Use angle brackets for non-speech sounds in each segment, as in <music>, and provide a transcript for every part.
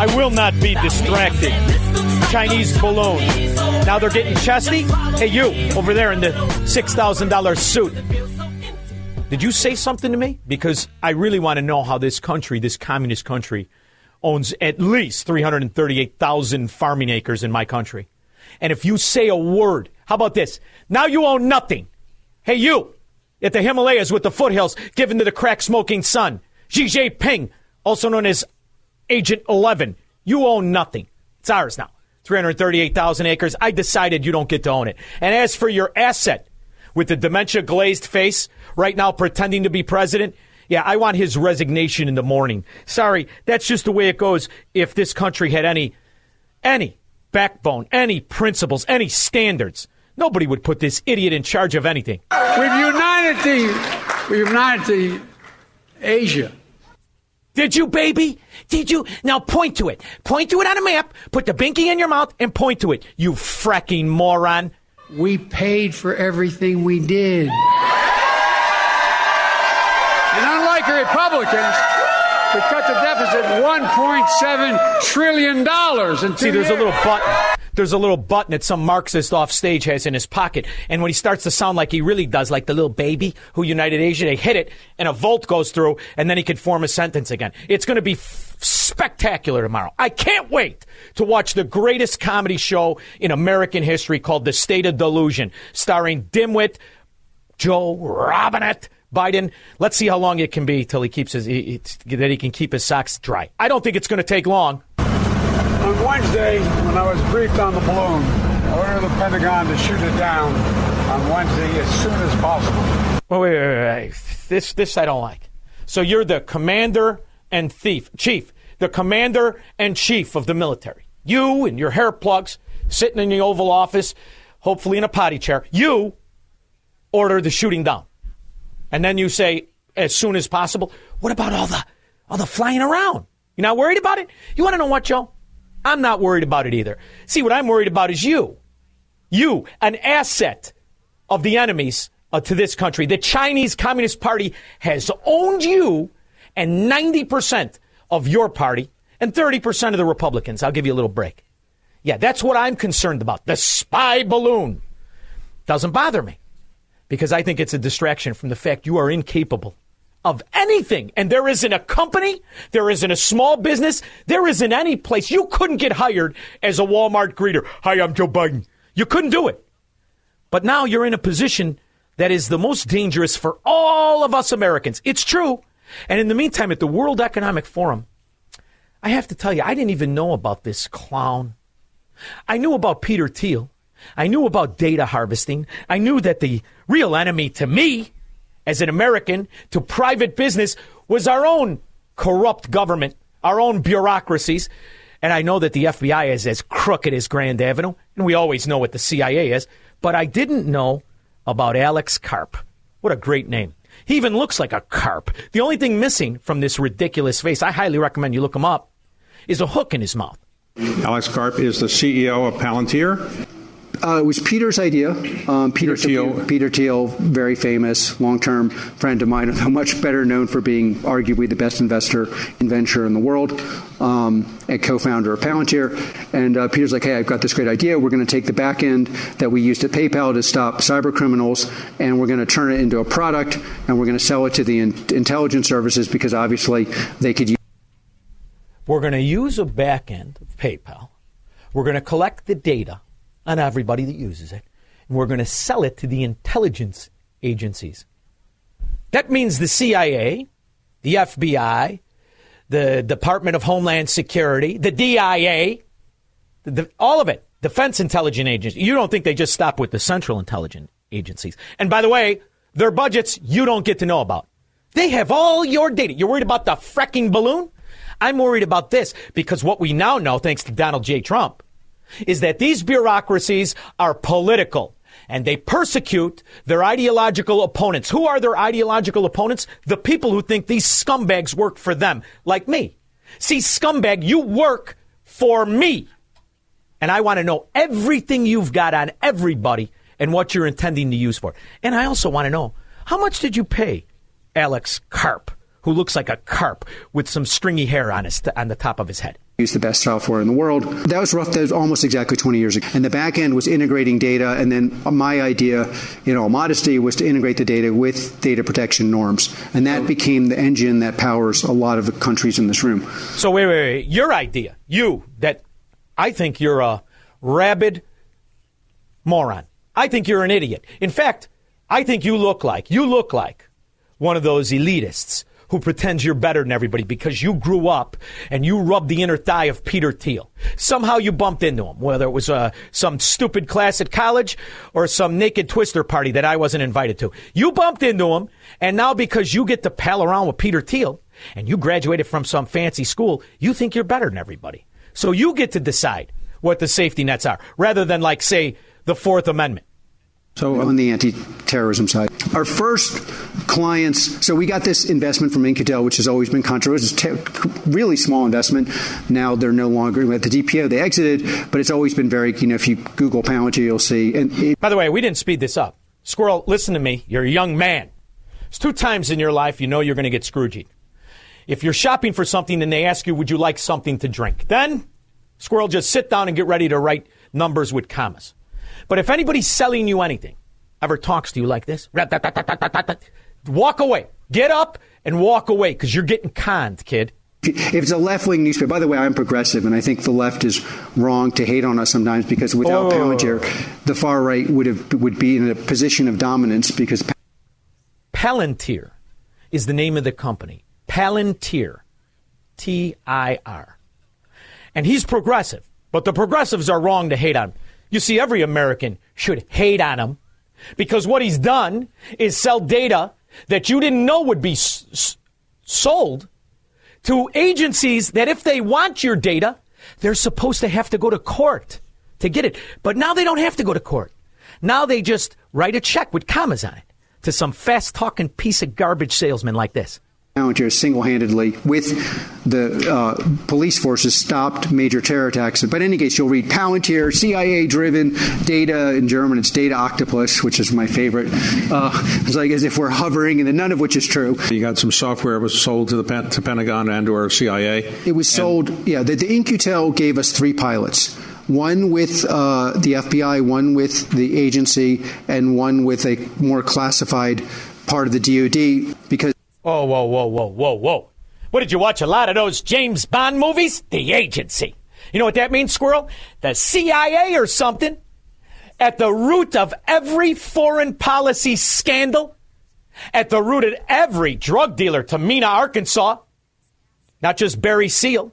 I will not be distracted. Chinese balloon. Now they're getting chesty. Hey, you over there in the $6,000 suit. Did you say something to me? Because I really want to know how this country, this communist country, owns at least 338,000 farming acres in my country. And if you say a word, how about this? Now you own nothing. Hey, you at the Himalayas with the foothills given to the crack smoking sun. Xi Jinping, also known as Agent 11. You own nothing. It's ours now. 338,000 acres. I decided you don't get to own it. And as for your asset with the dementia glazed face right now pretending to be president, yeah, I want his resignation in the morning. Sorry, that's just the way it goes if this country had any any backbone, any principles, any standards. Nobody would put this idiot in charge of anything. We've united the, we've united the Asia. Did you, baby? Did you? Now point to it. Point to it on a map. Put the binky in your mouth and point to it. You fracking moron. We paid for everything we did. And unlike the Republicans, we cut the deficit $1.7 trillion in two See, there's a little button. There's a little button that some Marxist off stage has in his pocket. And when he starts to sound like he really does, like the little baby who United Asia, they hit it and a volt goes through and then he can form a sentence again. It's going to be f- spectacular tomorrow. I can't wait to watch the greatest comedy show in American history called The State of Delusion, starring Dimwit, Joe Robinette, Biden. Let's see how long it can be till he keeps his he, he- that he can keep his socks dry. I don't think it's going to take long. On Wednesday, when I was briefed on the balloon, I ordered the Pentagon to shoot it down on Wednesday as soon as possible. Wait, wait, wait, wait. This, this I don't like. So you're the commander and thief, chief, the commander and chief of the military. You and your hair plugs sitting in the Oval Office, hopefully in a potty chair. You order the shooting down, and then you say as soon as possible. What about all the all the flying around? You're not worried about it? You want to know what, Joe? I'm not worried about it either. See, what I'm worried about is you. You, an asset of the enemies uh, to this country. The Chinese Communist Party has owned you and 90% of your party and 30% of the Republicans. I'll give you a little break. Yeah, that's what I'm concerned about. The spy balloon doesn't bother me because I think it's a distraction from the fact you are incapable of anything. And there isn't a company, there isn't a small business, there isn't any place. You couldn't get hired as a Walmart greeter. Hi, I'm Joe Biden. You couldn't do it. But now you're in a position that is the most dangerous for all of us Americans. It's true. And in the meantime, at the World Economic Forum, I have to tell you, I didn't even know about this clown. I knew about Peter Thiel. I knew about data harvesting. I knew that the real enemy to me, as an American, to private business, was our own corrupt government, our own bureaucracies. And I know that the FBI is as crooked as Grand Avenue, and we always know what the CIA is. But I didn't know about Alex Karp. What a great name. He even looks like a carp. The only thing missing from this ridiculous face, I highly recommend you look him up, is a hook in his mouth. Alex Karp is the CEO of Palantir. Uh, it was Peter's idea. Um, Peter, Thiel. Peter Thiel, very famous, long-term friend of mine, <laughs> much better known for being arguably the best investor in venture in the world, um, and co-founder of Palantir. And uh, Peter's like, "Hey, I've got this great idea. We're going to take the back end that we used at PayPal to stop cyber criminals, and we're going to turn it into a product, and we're going to sell it to the in- intelligence services because obviously they could." use We're going to use a back end of PayPal. We're going to collect the data on everybody that uses it, and we're going to sell it to the intelligence agencies. That means the CIA, the FBI, the Department of Homeland Security, the DIA, the, the, all of it, Defense Intelligence Agency. You don't think they just stop with the Central Intelligence Agencies. And by the way, their budgets you don't get to know about. They have all your data. You're worried about the fracking balloon? I'm worried about this because what we now know, thanks to Donald J. Trump, is that these bureaucracies are political and they persecute their ideological opponents. Who are their ideological opponents? The people who think these scumbags work for them, like me. See, scumbag, you work for me. And I want to know everything you've got on everybody and what you're intending to use for. And I also want to know how much did you pay Alex Karp, who looks like a carp with some stringy hair on his on the top of his head? Use the best software in the world. That was rough. That was almost exactly 20 years ago. And the back end was integrating data. And then my idea, in all modesty, was to integrate the data with data protection norms. And that became the engine that powers a lot of the countries in this room. So wait, wait, wait. Your idea, you that I think you're a rabid moron. I think you're an idiot. In fact, I think you look like you look like one of those elitists who pretends you're better than everybody because you grew up and you rubbed the inner thigh of Peter Thiel. Somehow you bumped into him, whether it was uh, some stupid class at college or some naked twister party that I wasn't invited to. You bumped into him, and now because you get to pal around with Peter Thiel and you graduated from some fancy school, you think you're better than everybody. So you get to decide what the safety nets are, rather than like say the Fourth Amendment. So uh, on the anti-terrorism side, our first clients. So we got this investment from In-Q-Tel, which has always been controversial. It's a really small investment. Now they're no longer at the DPO. They exited, but it's always been very. You know, if you Google Palantir, you'll see. And it, By the way, we didn't speed this up. Squirrel, listen to me. You're a young man. It's two times in your life you know you're going to get Scroogey. If you're shopping for something and they ask you, would you like something to drink? Then, Squirrel, just sit down and get ready to write numbers with commas. But if anybody's selling you anything, ever talks to you like this, walk away. Get up and walk away because you're getting conned, kid. if it's a left-wing newspaper, by the way, I'm progressive, and I think the left is wrong to hate on us sometimes because without Oh. Palantir, the far right would have would be in a position of dominance because Palantir is the name of the company. Palantir. T I R. And he's progressive, but the progressives are wrong to hate on him. You see, every American should hate on him because what he's done is sell data that you didn't know would be s- s- sold to agencies that if they want your data, they're supposed to have to go to court to get it. But now they don't have to go to court. Now they just write a check with commas on it to some fast talking piece of garbage salesman like this. Palantir single-handedly, with the uh, police forces, stopped major terror attacks. But in any case, you'll read Palantir, CIA-driven data in German. It's Data Octopus, which is my favorite. Uh, it's like as if we're hovering, and none of which is true. You got some software that was sold to the Pen- to Pentagon and or CIA. It was sold. yeah, the, the In-Q-Tel gave us three pilots. One with uh, the FBI, one with the agency, and one with a more classified part of the DoD. Because Whoa, whoa, whoa, whoa, whoa, whoa. What did you watch? A lot of those James Bond movies? The agency. You know what that means, Squirrel? The CIA or something. At the root of every foreign policy scandal. At the root of every drug dealer to Mena, Arkansas. Not just Barry Seal.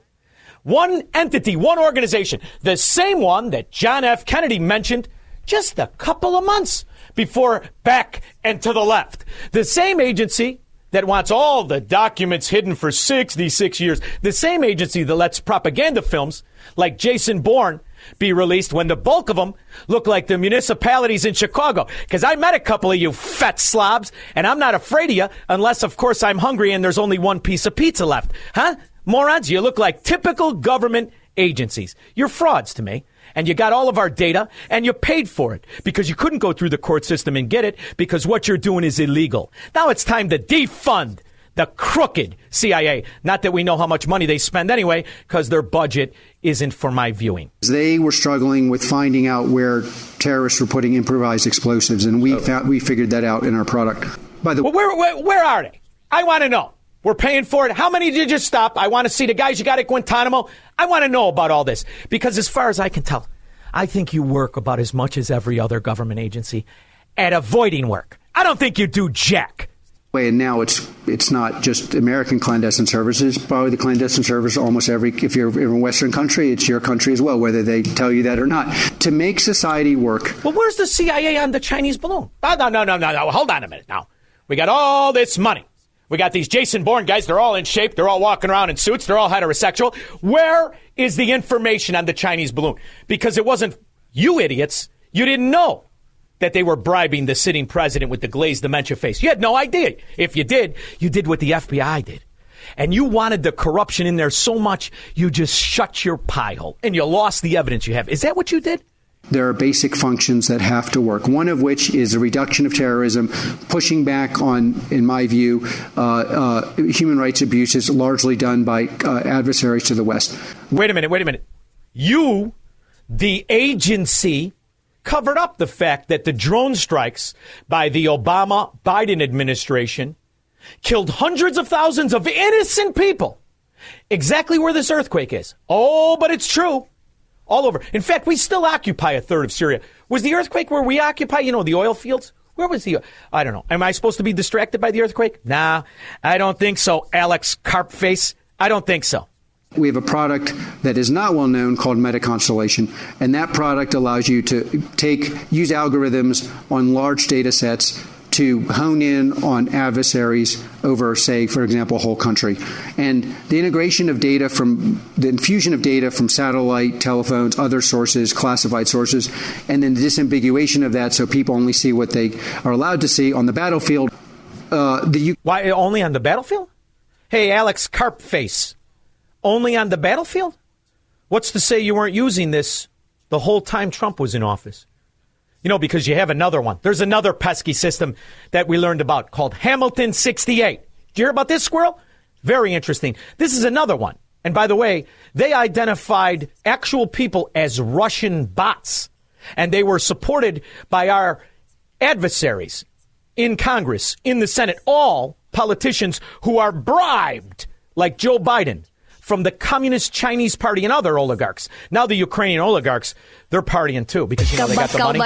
One entity, one organization. The same one that John F. Kennedy mentioned just a couple of months before back and to the left. The same agency that wants all the documents hidden for 66 years. The same agency that lets propaganda films like Jason Bourne be released when the bulk of them look like the municipalities in Chicago. Because I met a couple of you fat slobs, and I'm not afraid of you unless, of course, I'm hungry and there's only one piece of pizza left. Huh? Morons, you look like typical government agencies. You're frauds to me. And you got all of our data and you paid for it because you couldn't go through the court system and get it because what you're doing is illegal. Now it's time to defund the crooked CIA. Not that we know how much money they spend anyway, because their budget isn't for my viewing. They were struggling with finding out where terrorists were putting improvised explosives, and we found, we figured that out in our product. By the Well, where, where, where are they? I want to know. We're paying for it. How many did you stop? I want to see the guys you got at Guantanamo. I want to know about all this because, as far as I can tell, I think you work about as much as every other government agency at avoiding work. I don't think you do jack. and now it's it's not just American clandestine services. Probably the clandestine service almost every if you're in a Western country, it's your country as well, whether they tell you that or not. To make society work, Well, where's the CIA on the Chinese balloon? No, no, no, no, no. Hold on a minute now. We got all this money. We got these Jason Bourne guys. They're all in shape. They're all walking around in suits. They're all heterosexual. Where is the information on the Chinese balloon? Because it wasn't you idiots. You didn't know that they were bribing the sitting president with the glazed dementia face. You had no idea. If you did, you did what the FBI did. And you wanted the corruption in there so much, you just shut your pie hole and you lost the evidence you have. Is that what you did? There are basic functions that have to work. One of which is the reduction of terrorism, pushing back on, in my view, uh, uh, human rights abuses largely done by uh, adversaries to the West. Wait a minute, wait a minute. You, the agency, covered up the fact that the drone strikes by the Obama Biden administration killed hundreds of thousands of innocent people. Exactly where this earthquake is. Oh, but it's true. All over. In fact, we still occupy a third of Syria. Was the earthquake where we occupy, you know, the oil fields? Where was the? I don't know. Am I supposed to be distracted by the earthquake? Nah, I don't think so, Alex Carpface. I don't think so. We have a product that is not well known called MetaConstellation, and that product allows you to take use algorithms on large data sets to hone in on adversaries over, say, for example, a whole country. And the integration of data from the infusion of data from satellite, telephones, other sources, classified sources, and then the disambiguation of that so people only see what they are allowed to see on the battlefield. Uh, the U- Why only on the battlefield? Hey, Alex Carpface, only on the battlefield? What's to say you weren't using this the whole time Trump was in office? You know, because you have another one. There's another pesky system that we learned about called Hamilton 68. Did you hear about this squirrel? Very interesting. This is another one. And by the way, they identified actual people as Russian bots. And they were supported by our adversaries in Congress, in the Senate, all politicians who are bribed, like Joe Biden, from the Communist Chinese Party and other oligarchs. Now the Ukrainian oligarchs, they're partying too because you know they got the money.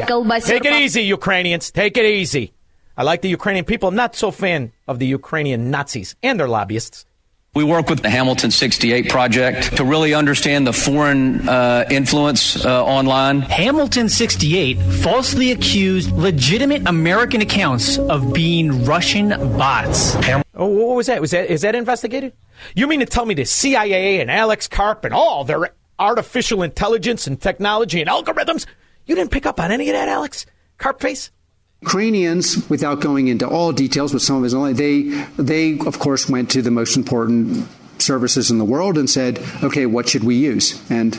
Yeah. Take it easy, Ukrainians. Take it easy. I like the Ukrainian people. I'm not so fan of the Ukrainian Nazis and their lobbyists. We work with the Hamilton 68 project to really understand the foreign uh, influence uh, online. Hamilton 68 falsely accused legitimate American accounts of being Russian bots. Oh, what was that? Was that is that investigated? You mean to tell me the CIA and Alex Karp and all their artificial intelligence and technology and algorithms? You didn't pick up on any of that, Alex Karp face? Ukrainians, without going into all details, but some of his only, they, they of course went to the most important services in the world and said, okay, what should we use? And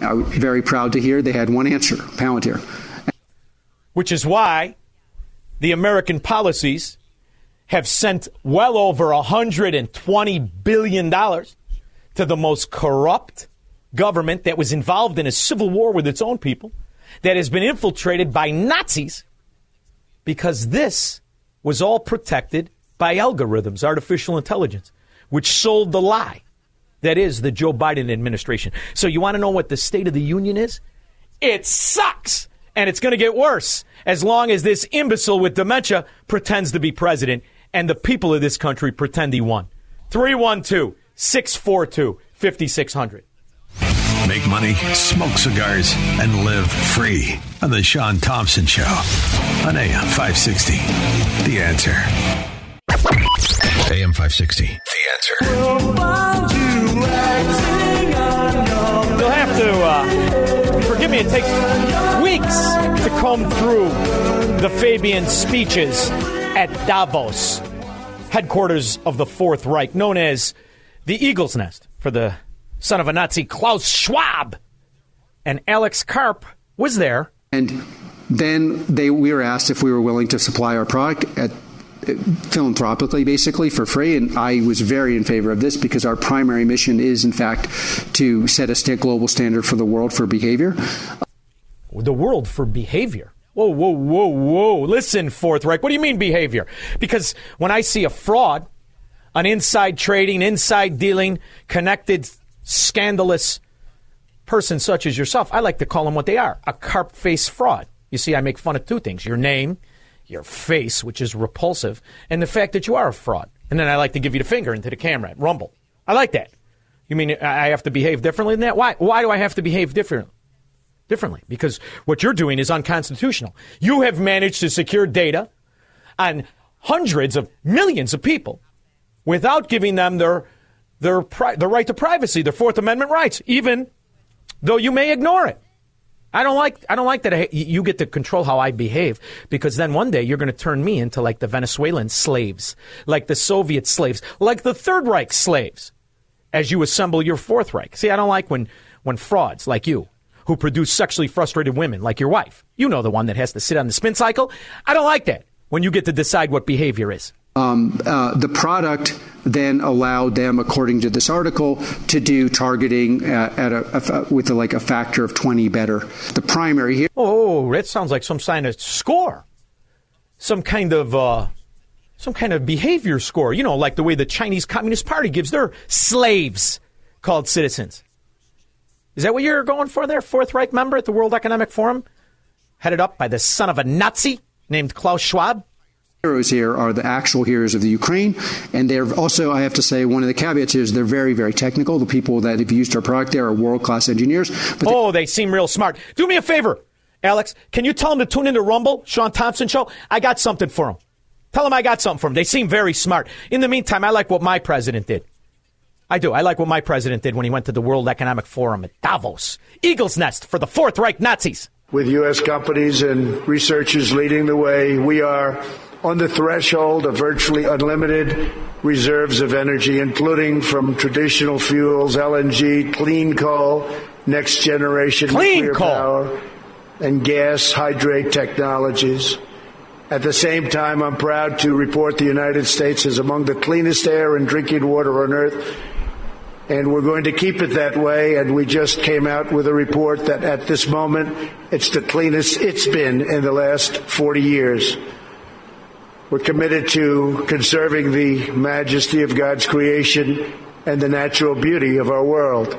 I'm very proud to hear they had one answer, Palantir. Which is why the American policies have sent well over $120 billion to the most corrupt government that was involved in a civil war with its own people, that has been infiltrated by Nazis, because this was all protected by algorithms, artificial intelligence, which sold the lie that is the Joe Biden administration. So you want to know what the State of the Union is? It sucks. And it's going to get worse as long as this imbecile with dementia pretends to be president and the people of this country pretend he won. 312 642 5600. Make money, smoke cigars, and live free on the Sean Thompson Show on AM 560. The answer. AM 560. The answer. You'll have to uh, forgive me. It takes weeks to comb through the Fabian speeches at Davos, headquarters of the Fourth Reich, known as the Eagle's Nest for the son of a Nazi, Klaus Schwab. and Alex Karp was there. And then they we were asked if we were willing to supply our product at philanthropically basically for free. And I was very in favor of this because our primary mission is in fact to set a global standard for the world for behavior. The world for behavior. Whoa whoa whoa whoa. Listen fourth reich what do you mean behavior? Because when I see a fraud an inside trading inside dealing connected scandalous person such as yourself I like to call them what they are a carp face fraud you see I make fun of two things your name your face, which is repulsive, and the fact that you are a fraud. And then I like to give you the finger into the camera Rumble. I like that. You mean I have to behave differently than that? Why? Why do I have to behave differently? Differently, because what you're doing is unconstitutional. You have managed to secure data on hundreds of millions of people without giving them their their pri- their right to privacy, their Fourth Amendment rights, even though you may ignore it. I don't like I don't like that uh, I, you get to control how I behave because then one day you're going to turn me into like the Venezuelan slaves, like the Soviet slaves, like the Third Reich slaves, as you assemble your Fourth Reich. See, I don't like when when frauds like you who produce sexually frustrated women like your wife, you know the one that has to sit on the spin cycle. I don't like that when you get to decide what behavior is. Um, uh, the product then allowed them, according to this article, to do targeting at, at a, a, with a, like a factor of 20 better. The primary here. Oh, that sounds like some kind of score, some kind of uh, some kind of behavior score. You know, like the way the Chinese Communist Party gives their slaves called citizens. Is that what you're going for there, Fourth Reich member at the World Economic Forum, headed up by the son of a Nazi named Klaus Schwab? Heroes here are the actual heroes of the Ukraine, and they're also, I have to say, one of the caveats is they're very, very technical. The people that have used our product there are world class engineers. But oh, they, they seem real smart. Do me a favor, Alex. Can you tell them to tune into Rumble, Sean Thompson Show? I got something for them. Tell them I got something for them. They seem very smart. In the meantime, I like what my president did. I do. I like what my president did when he went to the World Economic Forum at Davos. Eagle's Nest for the Fourth Reich Nazis. With U.S. companies and researchers leading the way, we are on the threshold of virtually unlimited reserves of energy, including from traditional fuels, LNG, clean coal, next generation clean nuclear coal. power, and gas hydrate technologies. At the same time, I'm proud to report the United States is among the cleanest air and drinking water on earth. And we're going to keep it that way. And we just came out with a report that at this moment, it's the cleanest it's been in the last 40 years. We're committed to conserving the majesty of God's creation and the natural beauty of our world.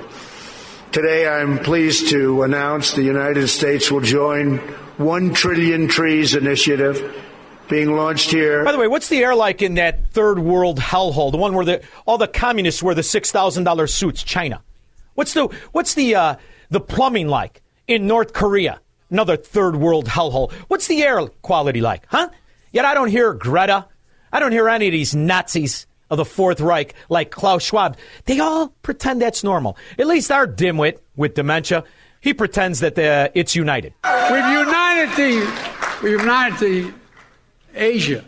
Today, I'm pleased to announce the United States will join One Trillion Trees initiative being launched here. By the way, what's the air like in that third world hellhole, the one where the, all the communists wear the six thousand dollar suits? China. What's the what's the uh, the plumbing like in North Korea? Another third world hellhole. What's the air quality like, huh? Yet I don't hear Greta. I don't hear any of these Nazis of the Fourth Reich like Klaus Schwab. They all pretend that's normal. At least our dimwit with dementia, he pretends that uh, it's united. We've united the, we've united the Asia.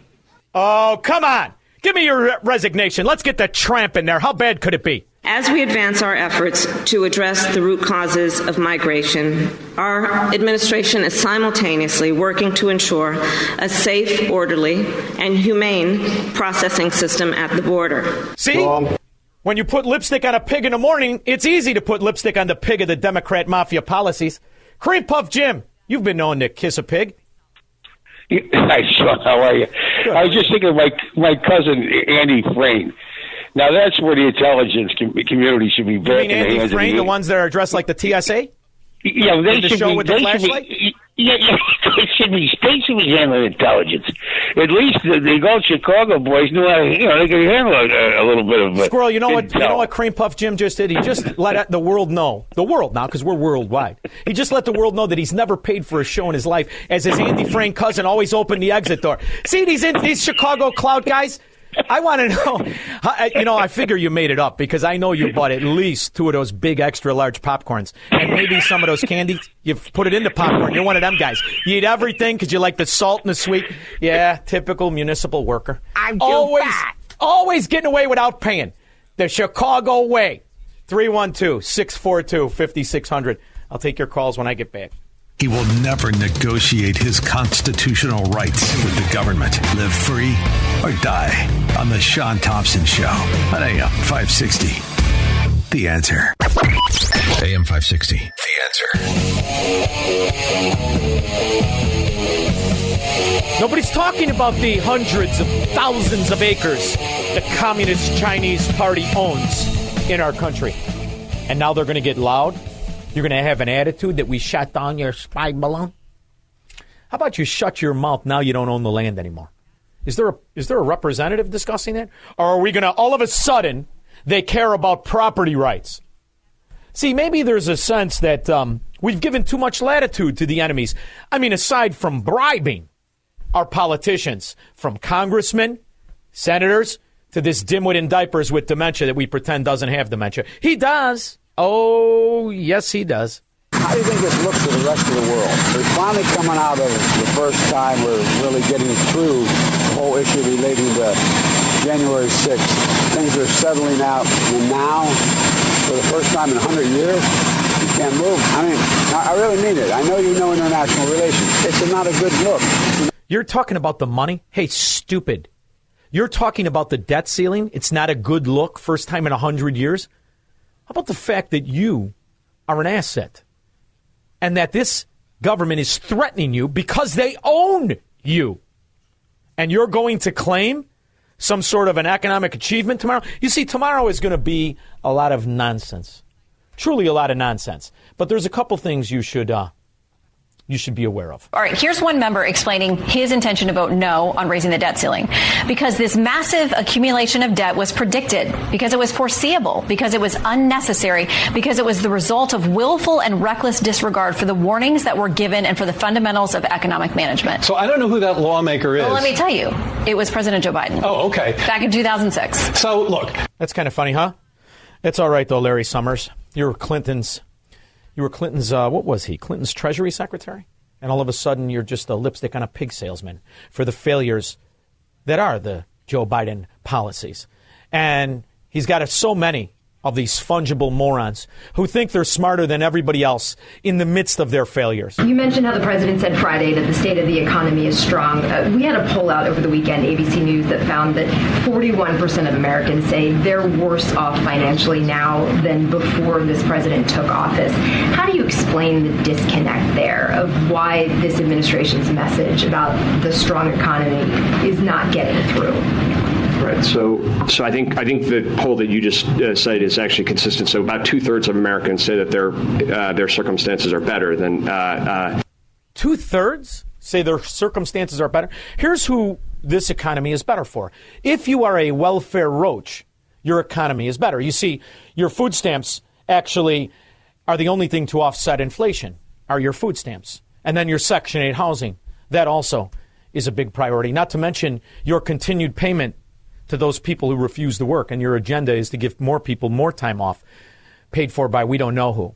Oh, come on. Give me your resignation. Let's get the tramp in there. How bad could it be? As we advance our efforts to address the root causes of migration, our administration is simultaneously working to ensure a safe, orderly, and humane processing system at the border. See? Wrong. When you put lipstick on a pig in the morning, it's easy to put lipstick on the pig of the Democrat mafia policies. Cream Puff Jim, you've been known to kiss a pig. <laughs> Hi, Sean. How are you? Good. I was just thinking of my my cousin Andy Frain. Now that's where the intelligence community should be you mean Andy the hands the, the ones that are dressed like the TSA? Yeah, they the should show be. with they the should flashlight? be. Yeah, yeah, <laughs> it should be. They should be handling intelligence. At least the, the old Chicago boys knew how. To, you know, they could handle a, a little bit of. Uh, Squirrel, you know what? You know what? Cream Puff Jim just did. He just let the world know. The world now, because we're worldwide. He just let the world know that he's never paid for a show in his life. As his Andy Frain cousin always opened the exit door. See these in, these Chicago cloud guys. I want to know. How, uh, you know, I figure you made it up because I know you bought at least two of those big extra large popcorns and maybe some of those candies. You've put it into popcorn. You're one of them guys. You eat everything because you like the salt and the sweet. Yeah, typical municipal worker. I'm always, fat. always getting away without paying. The Chicago way. 312 642 5600. I'll take your calls when I get back. He will never negotiate his constitutional rights with the government. Live free or die on The Sean Thompson Show on AM 560. The answer. AM 560. The answer. Nobody's talking about the hundreds of thousands of acres the Communist Chinese Party owns in our country. And now they're going to get loud. You're going to have an attitude that we shot down your spy balloon. How about you shut your mouth now you don't own the land anymore? Is there a, is there a representative discussing that? Or are we going to all of a sudden they care about property rights? See, maybe there's a sense that um, we've given too much latitude to the enemies. I mean, aside from bribing our politicians, from congressmen, senators, to this dimwit in diapers with dementia that we pretend doesn't have dementia. He does. Oh, yes, he does. How do you think this looks to the rest of the world? We're finally coming out of the first time we're really getting through the whole issue relating to January 6th. Things are settling out, and now, for the first time in 100 years, you can't move. I mean, I really mean it. I know you know international relations. It's not a good look. You're talking about the money? Hey, stupid. You're talking about the debt ceiling? It's not a good look, first time in 100 years? How about the fact that you are an asset and that this government is threatening you because they own you? And you're going to claim some sort of an economic achievement tomorrow? You see, tomorrow is going to be a lot of nonsense. Truly a lot of nonsense. But there's a couple things you should uh, you should be aware of. All right, here's one member explaining his intention to vote no on raising the debt ceiling. Because this massive accumulation of debt was predicted, because it was foreseeable, because it was unnecessary, because it was the result of willful and reckless disregard for the warnings that were given and for the fundamentals of economic management. So I don't know who that lawmaker is. Well, let me tell you, it was President Joe Biden. Oh, okay. Back in 2006. So look. That's kind of funny, huh? It's all right, though, Larry Summers. You're Clinton's you were Clinton's, uh, what was he? Clinton's Treasury Secretary? And all of a sudden, you're just a lipstick on a pig salesman for the failures that are the Joe Biden policies. And he's got so many of these fungible morons who think they're smarter than everybody else in the midst of their failures. You mentioned how the president said Friday that the state of the economy is strong. Uh, we had a poll out over the weekend, ABC News, that found that 41% of Americans say they're worse off financially now than before this president took office. How do you explain the disconnect there of why this administration's message about the strong economy is not getting through? Right. So, so I think I think the poll that you just uh, cited is actually consistent. So, about two thirds of Americans say that their uh, their circumstances are better than. Uh, two thirds say their circumstances are better. Here's who this economy is better for. If you are a welfare roach, your economy is better. You see, your food stamps actually are the only thing to offset inflation. Are your food stamps, and then your Section Eight housing. That also is a big priority. Not to mention your continued payment to those people who refuse to work, and your agenda is to give more people more time off, paid for by we don't know who.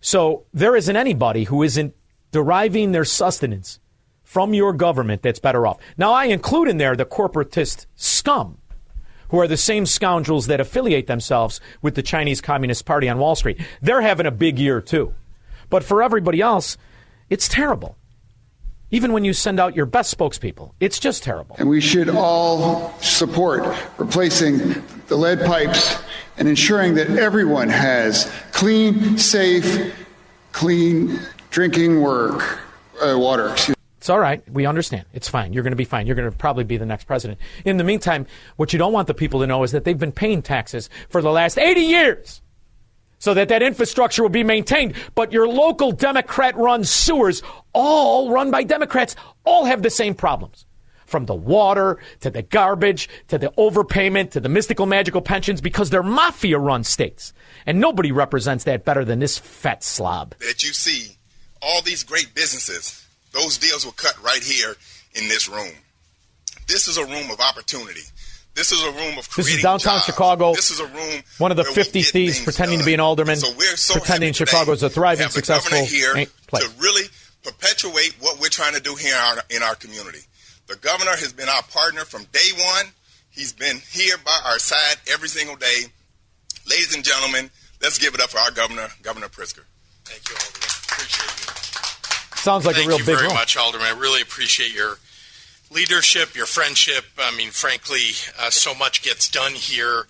So there isn't anybody who isn't deriving their sustenance from your government that's better off. Now, I include in there the corporatist scum, who are the same scoundrels that affiliate themselves with the Chinese Communist Party on Wall Street. They're having a big year, too. But for everybody else, it's terrible even when you send out your best spokespeople. It's just terrible. And we should all support replacing the lead pipes and ensuring that everyone has clean, safe, clean drinking work, uh, water. It's all right. We understand. It's fine. You're going to be fine. You're going to probably be the next president. In the meantime, what you don't want the people to know is that they've been paying taxes for the last 80 years so that that infrastructure will be maintained. But your local Democrat run sewers, all run by Democrats, all have the same problems. From the water to the garbage to the overpayment to the mystical magical pensions because they're mafia run states. And nobody represents that better than this fat slob. That you see all these great businesses, those deals were cut right here in this room. This is a room of opportunity. This is a room of This is downtown jobs. Chicago. This is a room. One of the 50 thieves pretending to be an alderman, So we're so pretending happy Chicago is a thriving, have the successful governor here place. to really perpetuate what we're trying to do here in our, in our community. The governor has been our partner from day one. He's been here by our side every single day. Ladies and gentlemen, let's give it up for our governor, Governor Pritzker. Thank you all. Appreciate you. Sounds like Thank a real big Thank you big very room. much, Alderman. I really appreciate your leadership, your friendship. I mean, frankly, uh, so much gets done here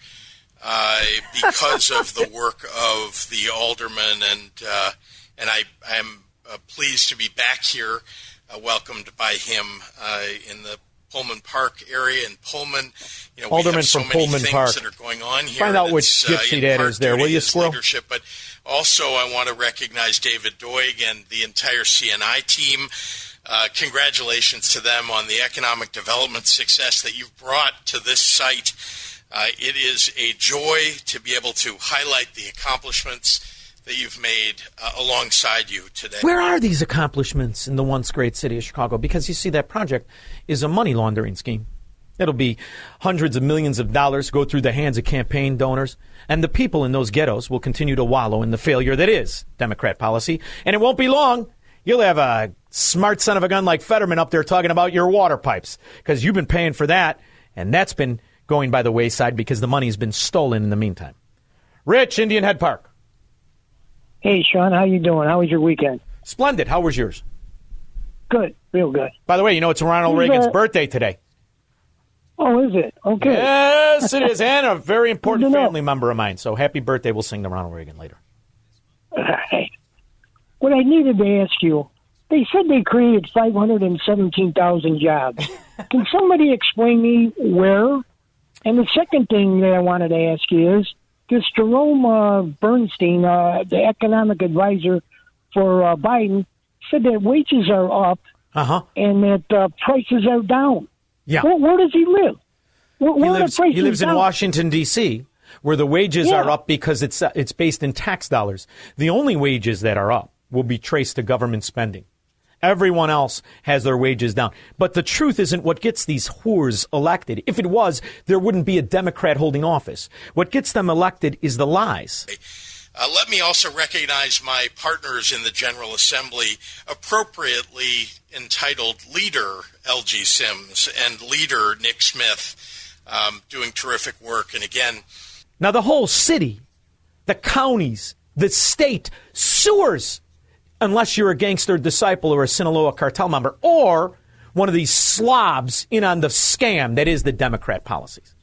uh, because of the <laughs> work of the alderman, and uh, and I am uh, pleased to be back here, uh, welcomed by him uh, in the Pullman Park area in Pullman. You know, Alderman so from many Pullman things Park. that are going on here. Find out which gypsy part is there, will you, squirrel? Leadership, but also I want to recognize David Doig and the entire CNI team. Uh, congratulations to them on the economic development success that you've brought to this site. Uh, it is a joy to be able to highlight the accomplishments that you've made uh, alongside you today. Where are these accomplishments in the once great city of Chicago? Because you see, that project is a money laundering scheme. It'll be hundreds of millions of dollars go through the hands of campaign donors, and the people in those ghettos will continue to wallow in the failure that is Democrat policy. And it won't be long. You'll have a smart son of a gun like Fetterman up there talking about your water pipes because you've been paying for that, and that's been going by the wayside because the money's been stolen in the meantime. Rich, Indian Head Park. Hey, Sean, how you doing? How was your weekend? Splendid. How was yours? Good, real good. By the way, you know it's Ronald Who's, Reagan's uh, birthday today. Oh, is it? Okay. Yes, it is, and a very <laughs> important family member of mine. So happy birthday! We'll sing to Ronald Reagan later. Hey, what I needed to ask you, they said they created 517,000 jobs. <laughs> Can somebody explain me where? And the second thing that I wanted to ask you is, this Jerome uh, Bernstein, uh, the economic advisor for uh, Biden, said that wages are up Uh huh. and that uh, prices are down. Yeah. Where, where does he live? Where, He where are lives, he lives in? Washington D.C., where the wages Yeah. are up because it's uh, it's based in tax dollars. The only wages that are up will be traced to government spending. Everyone else has their wages down. But the truth isn't what gets these whores elected. If it was, there wouldn't be a Democrat holding office. What gets them elected is the lies. Uh, let me also recognize my partners in the General Assembly, appropriately entitled Leader Elgie Sims and Leader Nick Smith, um, doing terrific work. And again, Now, the whole city, the counties, the state, sewers, unless you're a gangster disciple or a Sinaloa cartel member or one of these slobs in on the scam that is the Democrat policies.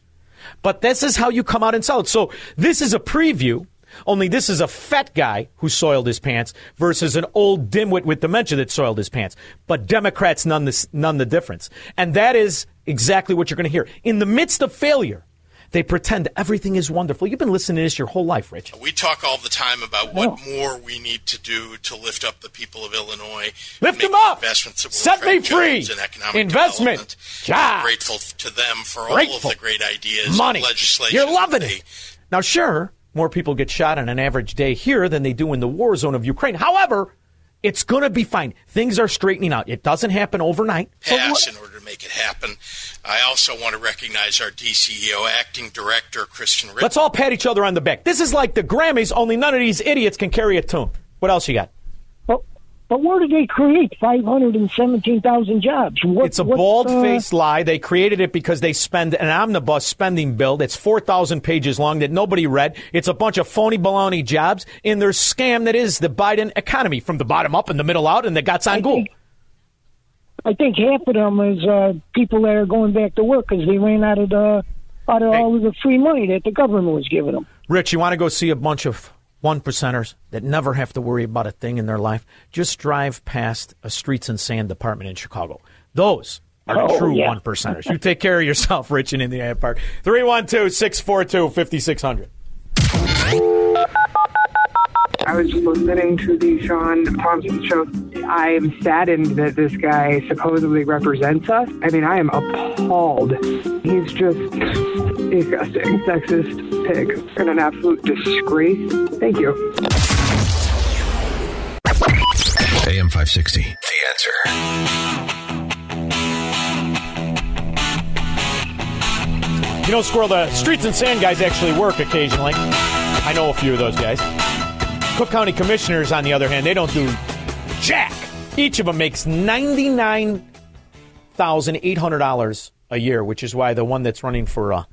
But this is how you come out and sell it. So this is a preview. Only this is a fat guy who soiled his pants versus an old dimwit with dementia that soiled his pants. But Democrats none the, none the difference. And that is exactly what you're going to hear. In the midst of failure, they pretend everything is wonderful. You've been listening to this your whole life, Rich. we talk all the time about what more we need to do to lift up the people of Illinois. Lift them up. Investments that Set me free. jobs And economic Investment. development. Job. Grateful to them for all of the great ideas, Money. and legislation. You're loving it. Now, sure, more people get shot on an average day here than they do in the war zone of Ukraine. However, it's going to be fine. Things are straightening out. It doesn't happen overnight. pass in order to make it happen. I also want to recognize our DCEO acting director, Christian Rick. Let's all pat each other on the back. This is like the Grammys, only none of these idiots can carry a tune. What else you got? But but where did they create 517,000 jobs? What, It's a what, bald uh, faced lie. They created it because they spend an omnibus spending bill that's 4,000 pages long that nobody read. It's a bunch of phony baloney jobs in their scam that is the Biden economy from the bottom up and the middle out and the guts on ghoul. I think half of them is uh, people that are going back to work because they ran out of the out of all of the free money that the government was giving them. Rich, you want to go see a bunch of one percenters that never have to worry about a thing in their life? Just drive past a streets and sand department in Chicago. Those are Oh, true yeah. one percenters. You take care of yourself, Rich, in Indiana Park. 312 642 5600. I was listening to the Sean Thompson show. I am saddened that this guy supposedly represents us. I mean, I am appalled. He's just disgusting, sexist pig, and an absolute disgrace. Thank you. AM 560. The answer. You know, Squirrel, the streets and sand guys actually work occasionally. I know a few of those guys. Cook County commissioners, on the other hand, they don't do jack. Each of them makes $99,800 a year, which is why the one that's running for uh,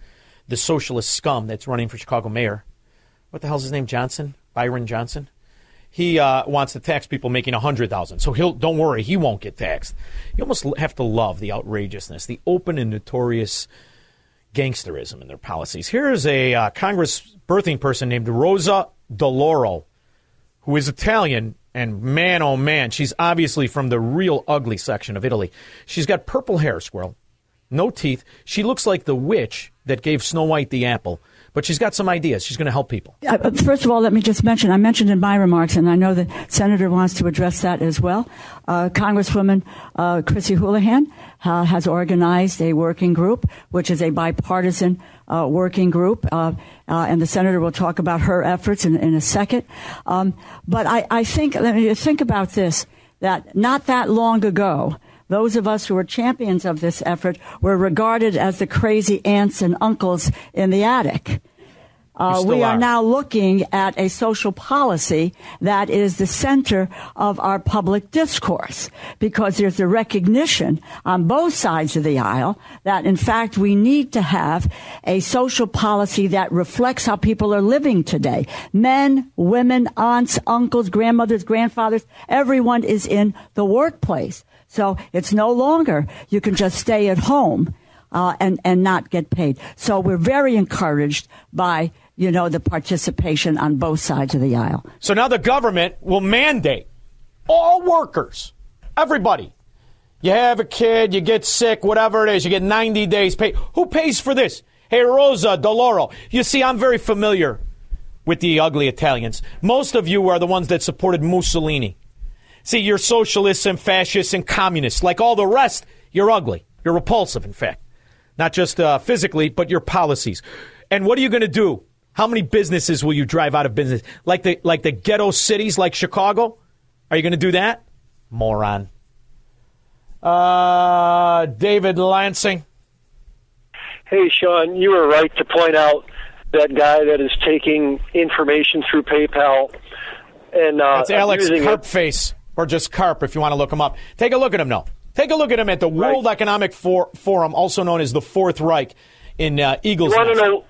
the socialist scum that's running for Chicago mayor, what the hell's his name? Johnson? Byron Johnson? he uh, wants to tax people making a hundred thousand. So he'll don't worry, he won't get taxed. You almost have to love the outrageousness, the open and notorious gangsterism in their policies. Here is a uh, Congress birthing person named Rosa DeLauro, who is Italian, and man, oh man, she's obviously from the real ugly section of Italy. She's got purple hair, squirrel, no teeth. She looks like the witch that gave Snow White the apple, but she's got some ideas. She's going to help people. First of all, let me just mention, I mentioned in my remarks, and I know the senator wants to address that as well. Uh, Congresswoman uh, Chrissy Houlihan uh, has organized a working group, which is a bipartisan uh, working group, uh, uh, and the senator will talk about her efforts in, in a second. Um, but I, I think, let me think about this, that not that long ago, those of us who were champions of this effort were regarded as the crazy aunts and uncles in the attic. Uh, we are are. now looking at a social policy that is the center of our public discourse because there's a recognition on both sides of the aisle that in fact we need to have a social policy that reflects how people are living today. Men, women, aunts, uncles, grandmothers, grandfathers, everyone is in the workplace. So it's no longer you can just stay at home uh, and and not get paid. So we're very encouraged by you know the participation on both sides of the aisle. So now the government will mandate all workers, everybody. You have a kid, you get sick, whatever it is, you get 90 days paid. Who pays for this? Hey, Rosa DeLauro. You see, I'm very familiar with the ugly Italians. Most of you are the ones that supported Mussolini. See, you're socialists and fascists and communists. Like all the rest, you're ugly. You're repulsive, in fact. Not just uh, physically, but your policies. And what are you going to do? How many businesses will you drive out of business? Like the like the ghetto cities like Chicago? Are you going to do that? Moron. Uh, David Lansing. Hey, Sean, you were right to point out that guy that is taking information through PayPal and uh, That's Alex abusing it. Or just Karp if you want to look him up. Take a look at him now. Take a look at him at the World Economic For- Forum, also known as the Fourth Reich, in uh, Eagles. You want to know?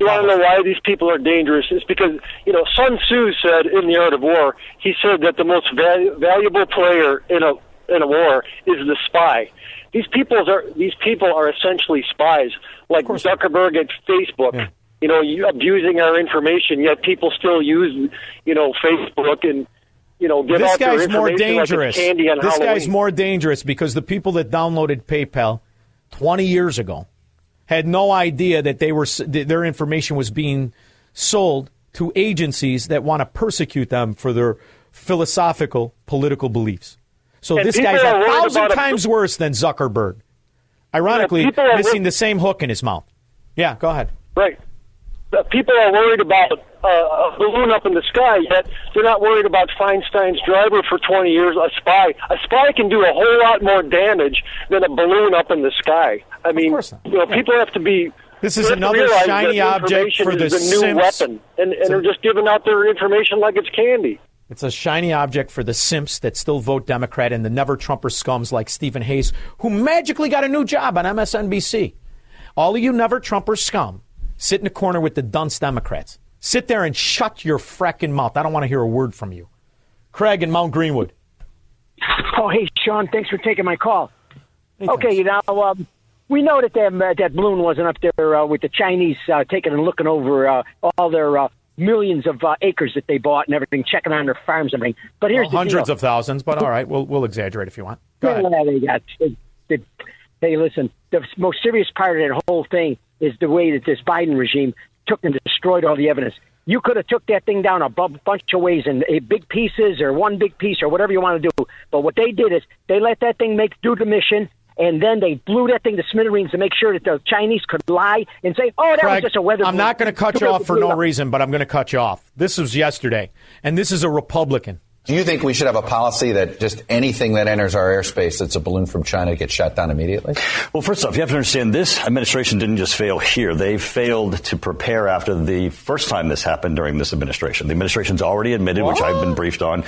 You want to know why these people are dangerous? It's because you know Sun Tzu said in the Art of War. He said that the most valu- valuable player in a in a war is the spy. These people are these people are essentially spies, like Zuckerberg at Facebook. You know, abusing our information, yet people still use you know Facebook and you know give this guy's more information like dangerous. on this Halloween. guy's more dangerous because the people that downloaded PayPal 20 years ago had no idea that they were that their information was being sold to agencies that want to persecute them for their philosophical political beliefs. So And this guy's a thousand about a- times worse than Zuckerberg. Ironically, Yeah, people are missing the same hook in his mouth. Yeah, go ahead. Right. Uh, people are worried about uh, a balloon up in the sky, yet they're not worried about Feinstein's driver for 20 years, a spy. A spy can do a whole lot more damage than a balloon up in the sky. I mean, you know, people have to be. This is they have to another shiny object for the a new simps. weapon, and, and they're just giving out their information like it's candy. It's a shiny object for the simps that still vote Democrat and the never Trumper scums like Stephen Hayes, who magically got a new job on MSNBC. All of you never Trumper scum, sit in the corner with the dunce Democrats. Sit there and shut your fracking mouth. I don't want to hear a word from you. Craig in Mount Greenwood. Oh, hey, Sean, thanks for taking my call. okay, you know, um, we know that them, uh, that balloon wasn't up there uh, with the Chinese uh, taking and looking over uh, all their uh, millions of uh, acres that they bought and everything, checking on their farms and everything. But here's Well, hundreds deal. of thousands, but all right, we'll, we'll exaggerate if you want. Go ahead. Yeah, they got. They, they, hey, listen. The most serious part of that whole thing is the way that this Biden regime took and destroyed all the evidence. You could have took that thing down a bunch of ways in uh, big pieces or one big piece or whatever you want to do. But what they did is they let that thing make do the mission. And then they blew that thing to smithereens to make sure that the Chinese could lie and say, "Oh, that Craig, was just a weather." I'm not going to cut you off for no up. reason, but I'm going to cut you off. This was yesterday, and this is a Republican. Do you think we should have a policy that just anything that enters our airspace that's a balloon from China gets shut down immediately? Well, first off, you have to understand this administration didn't just fail here. They failed to prepare after the first time this happened during this administration. The administration's already admitted, which I've been briefed on,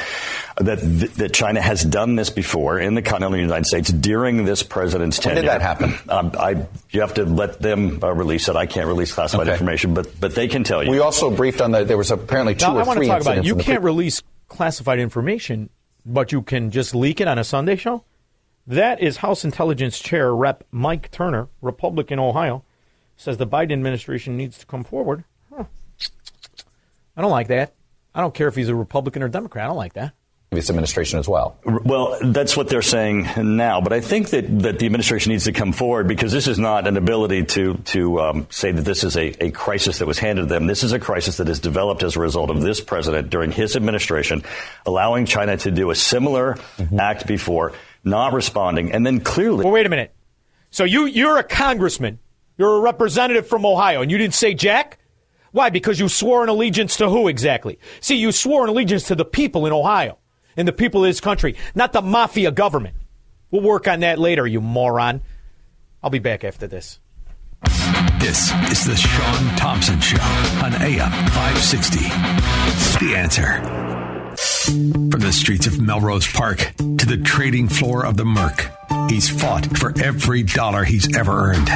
that that China has done this before in the continental United States during this president's When tenure. did that happen? Um, I, you have to let them uh, release it. I can't release classified Okay. information, but but they can tell you. We also briefed on that there was apparently two Now, or I want three to talk about it. You can't pre- release classified information, but you can just leak it on a Sunday show? That is House Intelligence Chair Rep. Mike Turner, Republican, Ohio, says the Biden administration needs to come forward. Huh. I don't like that. I don't care if he's a Republican or Democrat. I don't like that this administration as well. Well, that's what they're saying now. But I think that, that the administration needs to come forward because this is not an ability to to um, say that this is a, a crisis that was handed to them. This is a crisis that has developed as a result of this president during his administration allowing China to do a similar mm-hmm. act before, not responding, and then clearly. Well, wait a minute. So you you're a congressman, you're a representative from Ohio, and you didn't say Jack. Why? Because you swore an allegiance to who exactly? See, you swore an allegiance to the people in Ohio and the people of this country, not the mafia government. We'll work on that later, you moron. I'll be back after this. This is the Sean Thompson Show on AM 560. The answer. From the streets of Melrose Park to the trading floor of the Merc, he's fought for every dollar he's ever earned.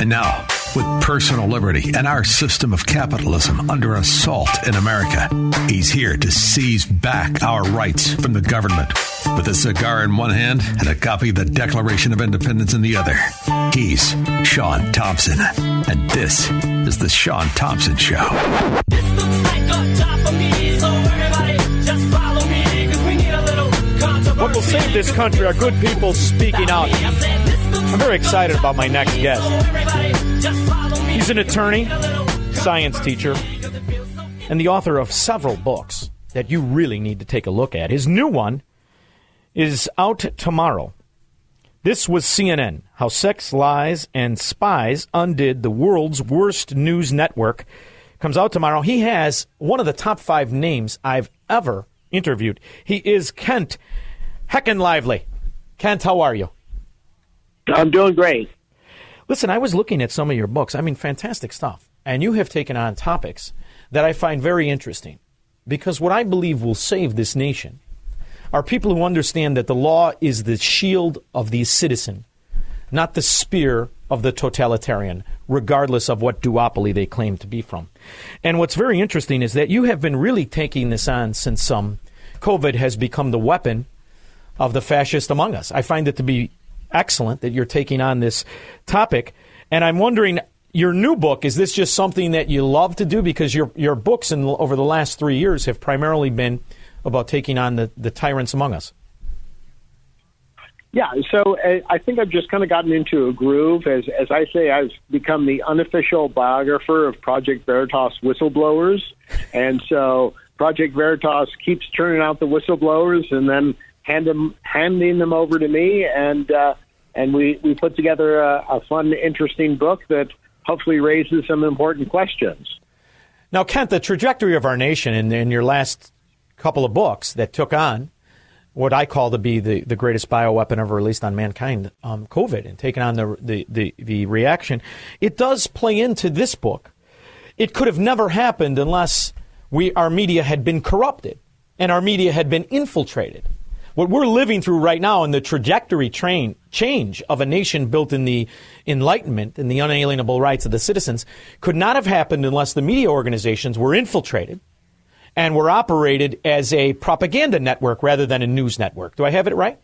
And now, with personal liberty and our system of capitalism under assault in America, he's here to seize back our rights from the government. With a cigar in one hand and a copy of the Declaration of Independence in the other, he's Sean Thompson. And this is The Sean Thompson Show. What will save this country are good people speaking out. I'm very excited about my next guest. He's an attorney, science teacher, and the author of several books that you really need to take a look at. His new one is out tomorrow. This was CNN How Sex, Lies, and Spies Undid the World's Worst News Network. Comes out tomorrow. He has one of the top five names I've ever interviewed. He is Kent Heckenlively. Kent, how are you? I'm doing great. Listen, I was looking at some of your books. I mean, fantastic stuff. And you have taken on topics that I find very interesting because what I believe will save this nation are people who understand that the law is the shield of the citizen, not the spear of the totalitarian, regardless of what duopoly they claim to be from. And what's very interesting is that you have been really taking this on since um, COVID has become the weapon of the fascist among us. I find it to be excellent that you're taking on this topic. And I'm wondering, your new book, is this just something that you love to do? Because your, your books in, over the last three years have primarily been about taking on the, the tyrants among us. Yeah, so uh, I think I've just kind of gotten into a groove. As, as I say, I've become the unofficial biographer of Project Veritas whistleblowers. And so Project Veritas keeps turning out the whistleblowers, and then hand them, handing them over to me, and uh, and we we put together a, a fun, interesting book that hopefully raises some important questions. Now, Kent, the trajectory of our nation in, in your last couple of books that took on what I call to be the, the greatest bioweapon ever released on mankind, um, COVID, and taking on the, the, the, the reaction, it does play into this book. It could have never happened unless we, our media had been corrupted and our media had been infiltrated what we're living through right now in the trajectory train change of a nation built in the enlightenment and the unalienable rights of the citizens could not have happened unless the media organizations were infiltrated and were operated as a propaganda network rather than a news network. Do I have it right?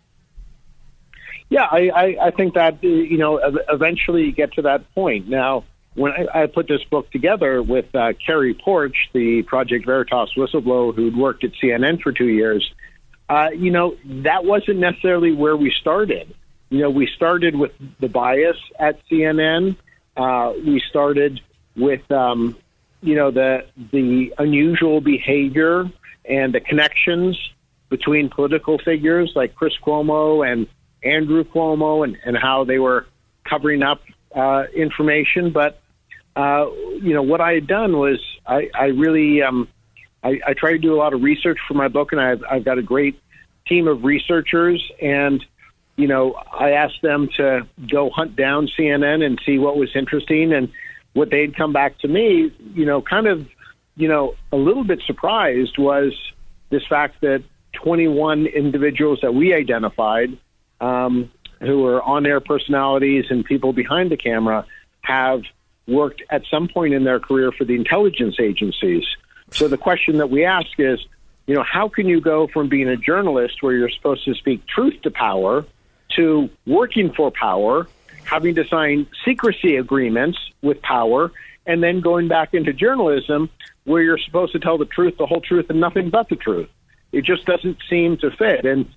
Yeah, I, I, I think that you know eventually you get to that point. Now, when I, I put this book together with uh, Cary Poarch, the Project Veritas whistleblower who'd worked at CNN for two years, uh, you know, that wasn't necessarily where we started. You know, we started with the bias at CNN. Uh, we started with, um, you know, the the unusual behavior and the connections between political figures like Chris Cuomo and Andrew Cuomo, and, and how they were covering up uh, information. But uh, you know, what I had done was I, I really um, I, I try to do a lot of research for my book, and I've, I've got a great team of researchers. And, you know, I asked them to go hunt down CNN and see what was interesting. And what they'd come back to me, you know, kind of, you know, a little bit surprised was this fact that 21 individuals that we identified um, who are on air personalities and people behind the camera have worked at some point in their career for the intelligence agencies. So the question that we ask is, you know, how can you go from being a journalist where you're supposed to speak truth to power to working for power, having to sign secrecy agreements with power, and then going back into journalism where you're supposed to tell the truth, the whole truth, and nothing but the truth? It just doesn't seem to fit. And,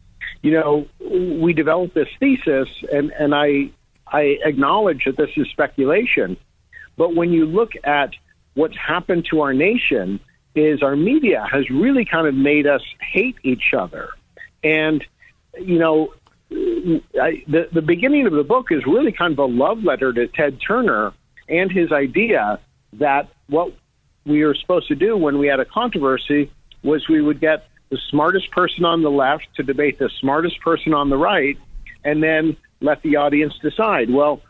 you know, we developed this thesis, and, and I, I acknowledge that this is speculation. But when you look at what's happened to our nation, is our media has really kind of made us hate each other. And, you know, I, the, the beginning of the book is really kind of a love letter to Ted Turner and his idea that what we were supposed to do when we had a controversy was we would get the smartest person on the left to debate the smartest person on the right and then let the audience decide. Well,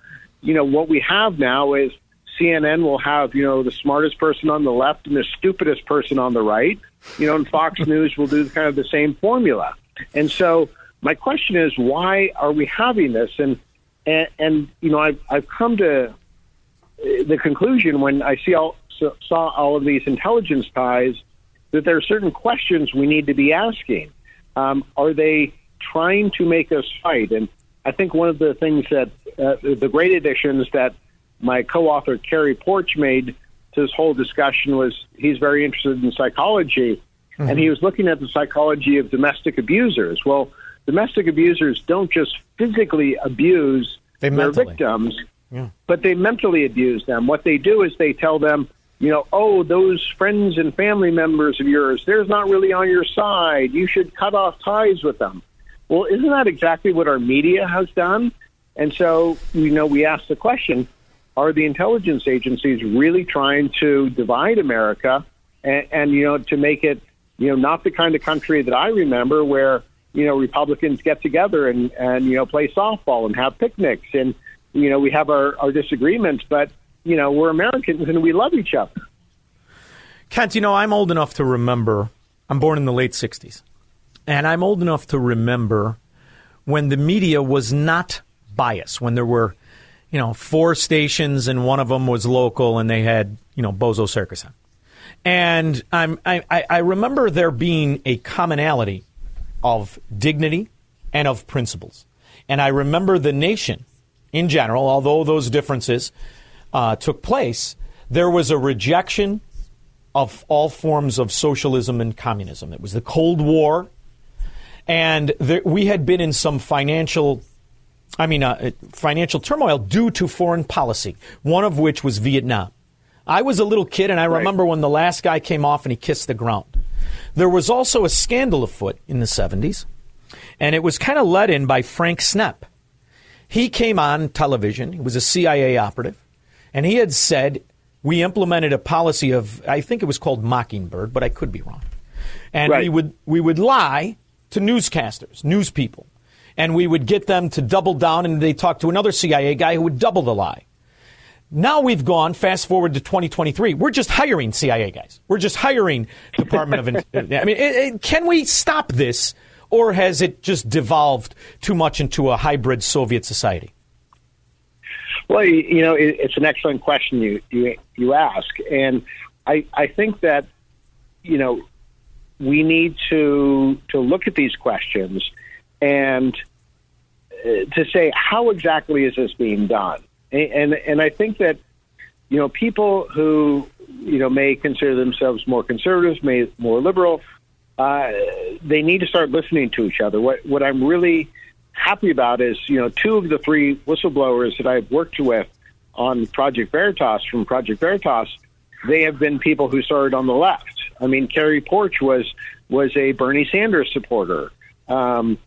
you know, what we have now is CNN will have, you know, the smartest person on the left and the stupidest person on the right. You know, and Fox <laughs> News will do kind of the same formula. And so my question is, why are we having this? And and, and you know, I've I've come to the conclusion when I see all saw all of these intelligence ties that there are certain questions we need to be asking. Um, are they trying to make us fight? And I think one of the things that uh, the great additions that my co-author Cary Poarch made to this whole discussion was he's very interested in psychology, mm-hmm. and he was looking at the psychology of domestic abusers. Well, domestic abusers don't just physically abuse they their mentally. victims, Yeah. but they mentally abuse them. What they do is they tell them, you know, oh, those friends and family members of yours, they're not really on your side. You should cut off ties with them. Well, isn't that exactly what our media has done? And so, you know, we ask the question are the intelligence agencies really trying to divide America and, and you know, to make it, you know, not the kind of country that I remember where, you know, Republicans get together and, and you know, play softball and have picnics and, you know, we have our, our disagreements, but, you know, we're Americans and we love each other. Kent, you know, I'm old enough to remember, I'm born in the late 60s, and I'm old enough to remember when the media was not biased, when there were, you know, four stations and one of them was local and they had, you know, Bozo Circus on. And I'm, I, I remember there being a commonality of dignity and of principles. And I remember the nation in general, although those differences uh, took place, there was a rejection of all forms of socialism and communism. It was the Cold War, and there, we had been in some financial, I mean, uh, financial turmoil due to foreign policy. One of which was Vietnam. I was a little kid, and I remember when the last guy came off and he kissed the ground. There was also a scandal afoot in the 70s, and it was kind of led in by Frank Snepp. He came on television, he was a CIA operative, and he had said, We implemented a policy of, I think it was called Mockingbird, but I could be wrong. And we, would, we would lie to newscasters, news people, and we would get them to double down, and they talk to another CIA guy who would double the lie. Now we've gone fast forward to 2023. We're just hiring CIA guys. We're just hiring Department of. <laughs> I mean, it, it, can we stop this, or has it just devolved too much into a hybrid Soviet society? Well, you, know, it, it's an excellent question you, you you ask, and I I think that you know we need to to look at these questions and to say how exactly is this being done, and, and I think that you know people who you know may consider themselves more conservatives, may more liberal, uh, they need to start listening to each other. What what I'm really happy about is, you know, two of the three whistleblowers that I've worked with on Project Veritas from Project Veritas, they have been people who started on the left. I mean, Cary Poarch was was a Bernie Sanders supporter. Um,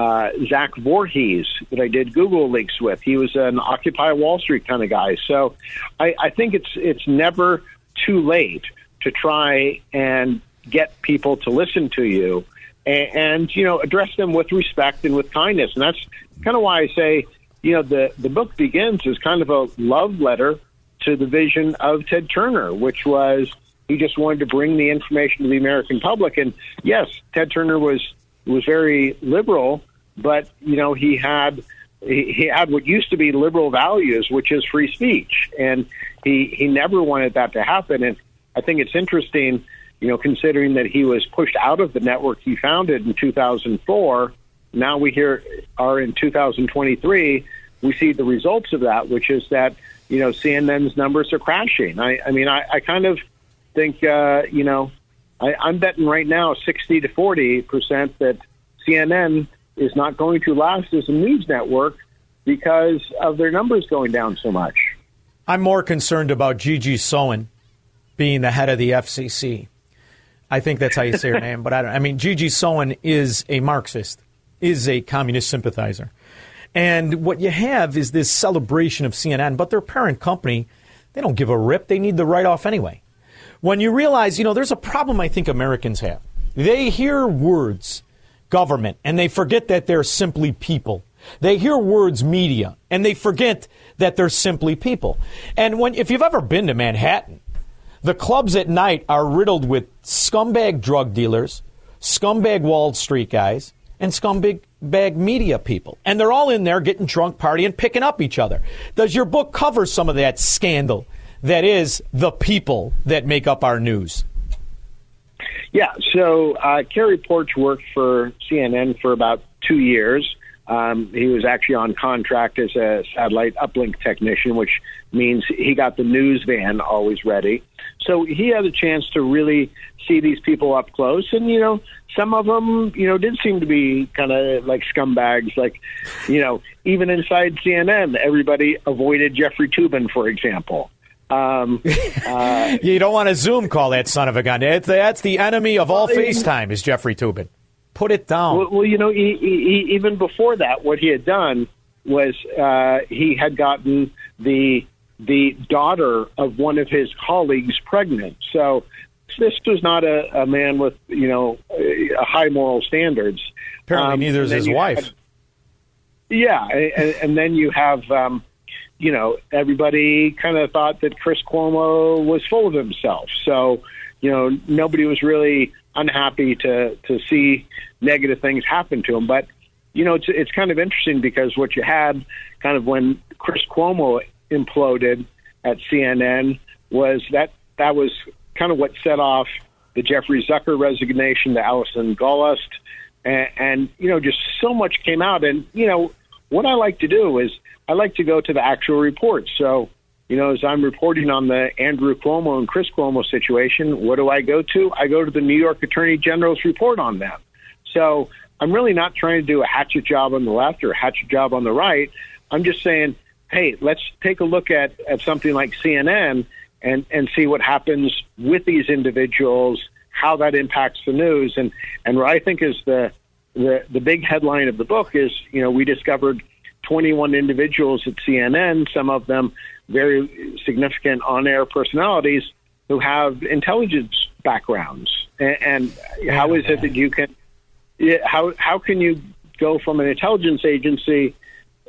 uh, Zach Voorhees, that I did Google Leaks with, he was an Occupy Wall Street kind of guy. So I, I think it's it's never too late to try and get people to listen to you and, and you know address them with respect and with kindness. And that's kind of why I say you know the the book begins as kind of a love letter to the vision of Ted Turner, which was he just wanted to bring the information to the American public. And yes, Ted Turner was was very liberal, but you know he had he, had what used to be liberal values, which is free speech, and he he never wanted that to happen. And I think it's interesting you know, considering that he was pushed out of the network he founded in 2004. Now we hear are in 2023. We see the results of that, which is that you know CNN's numbers are crashing. I, I mean, I, I kind of think uh, you know I, I'm betting right now 60 to 40 percent that CNN is not going to last as a news network because of their numbers going down so much. I'm more concerned about Gigi Sohn being the head of the FCC. I think that's how you say her <laughs> name, but I don't. I mean, Gigi Sohn is a Marxist, is a communist sympathizer, and what you have is this celebration of CNN, but their parent company, they don't give a rip. They need the write off anyway. When you realize, you know, there's a problem I think Americans have. They hear words, government, and they forget that they're simply people. They hear words media and they forget that they're simply people. And when if you've ever been to Manhattan, the clubs at night are riddled with scumbag drug dealers, scumbag Wall Street guys, and scumbag bag media people. And they're all in there getting drunk, partying, picking up each other. Does your book cover some of that scandal that is the people that make up our news? Yeah, so uh, Cary Poarch worked for CNN for about two years. Um, he was actually on contract as a satellite uplink technician, which means he got the news van always ready. So he had a chance to really see these people up close, and you know, some of them, you know, did seem to be kind of like scumbags. Like, you know, even inside CNN, everybody avoided Jeffrey Toobin, for example. Um, <laughs> uh, you don't want to Zoom call that son of a gun. That's the enemy of all FaceTime. Is Jeffrey Toobin? Put it down. Well, well you know, he, he, even before that, what he had done was uh, he had gotten the the daughter of one of his colleagues pregnant. So this was not a, a man with you know high moral standards. Apparently, um, neither is his wife. Had, yeah, and, and, then you have. Um, you know, everybody kind of thought that Chris Cuomo was full of himself. So, you know, nobody was really unhappy to to see negative things happen to him. But you know, it's it's kind of interesting because what you had kind of when Chris Cuomo imploded at CNN was that that was kind of what set off the Jeffrey Zucker resignation, the Allison Gollust, and, and you know, just so much came out. And you know, what I like to do is I like to go to the actual reports. So you know, as I'm reporting on the Andrew Cuomo and Chris Cuomo situation, what do I go to? I go to the New York Attorney General's report on them. So I'm really not trying to do a hatchet job on the left or a hatchet job on the right. I'm just saying, hey, let's take a look at, at something like CNN and, and see what happens with these individuals, how that impacts the news. And, and what I think is the, the, the big headline of the book is, you know, we discovered 21 individuals at CNN, some of them very significant on air personalities who have intelligence backgrounds. And, and how is it that you can, how, how can you go from an intelligence agency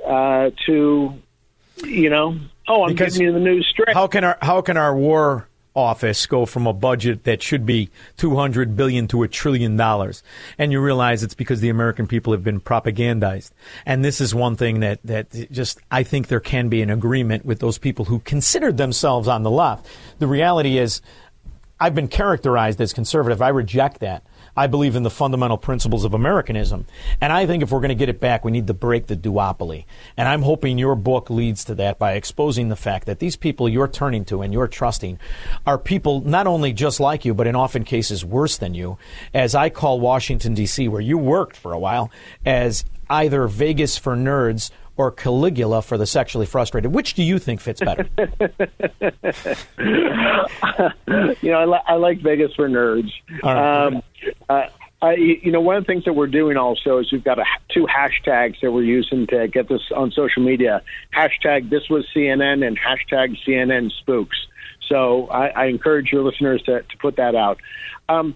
uh, to, you know, oh, I'm because giving you the news straight. How can our, how can our war office go from a budget that should be 200 billion to a trillion dollars. And you realize it's because the american people have been propagandized. And this is one thing that that just i think there can be an agreement with those people who considered themselves on the left. The reality is i've been characterized as conservative. I reject that I believe in the fundamental principles of Americanism. And I think if we're going to get it back, we need to break the duopoly. And I'm hoping your book leads to that by exposing the fact that these people you're turning to and you're trusting are people not only just like you, but in often cases worse than you. As I call Washington, D.C., where you worked for a while, as either Vegas for nerds or Caligula for the sexually frustrated? Which do you think fits better? <laughs> you know, I, li- I, like Vegas for nerds. Right. Um, uh, I, you know, one of the things that we're doing also is we've got a, two hashtags that we're using to get this on social media. Hashtag this was CNN and hashtag CNN spooks. So I, I encourage your listeners to, to put that out. Um,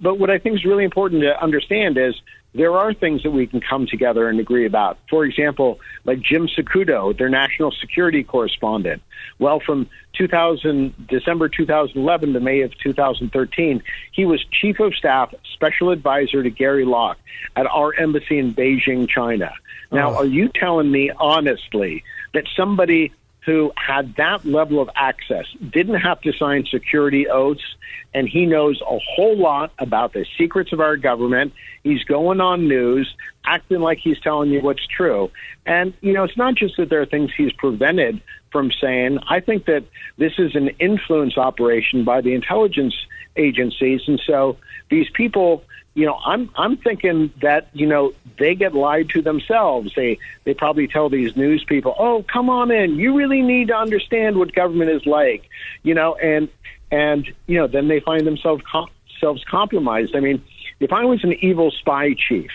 but what I think is really important to understand is there are things that we can come together and agree about. For example, like Jim Sciutto, their national security correspondent. Well, from 2000, December 2011 to May of 2013, he was chief of staff, special advisor to Gary Locke at our embassy in Beijing, China. Now, oh. are you telling me honestly that somebody who had that level of access, didn't have to sign security oaths, and he knows a whole lot about the secrets of our government. He's going on news, acting like he's telling you what's true. And, you know, it's not just that there are things he's prevented from saying. I think that this is an influence operation by the intelligence agencies. And so these people, you know, I'm I'm thinking that you know they get lied to themselves. They they probably tell these news people, "Oh, come on in. You really need to understand what government is like," you know, and and you know then they find themselves com- themselves compromised. I mean, if I was an evil spy chief,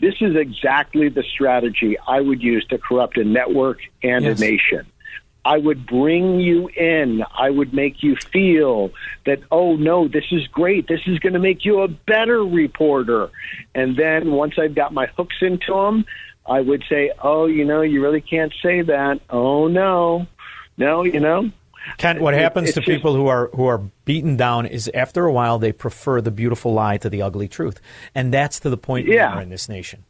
this is exactly the strategy I would use to corrupt a network and yes. a nation. I would bring you in. I would make you feel that, oh no, this is great. This is going to make you a better reporter. And then once I've got my hooks into them, I would say, oh, you know, you really can't say that. Oh no, no, you know. Kent, what happens to people who are who are beaten down is after a while they prefer the beautiful lie to the ugly truth, and that's to the point yeah. we are in this nation.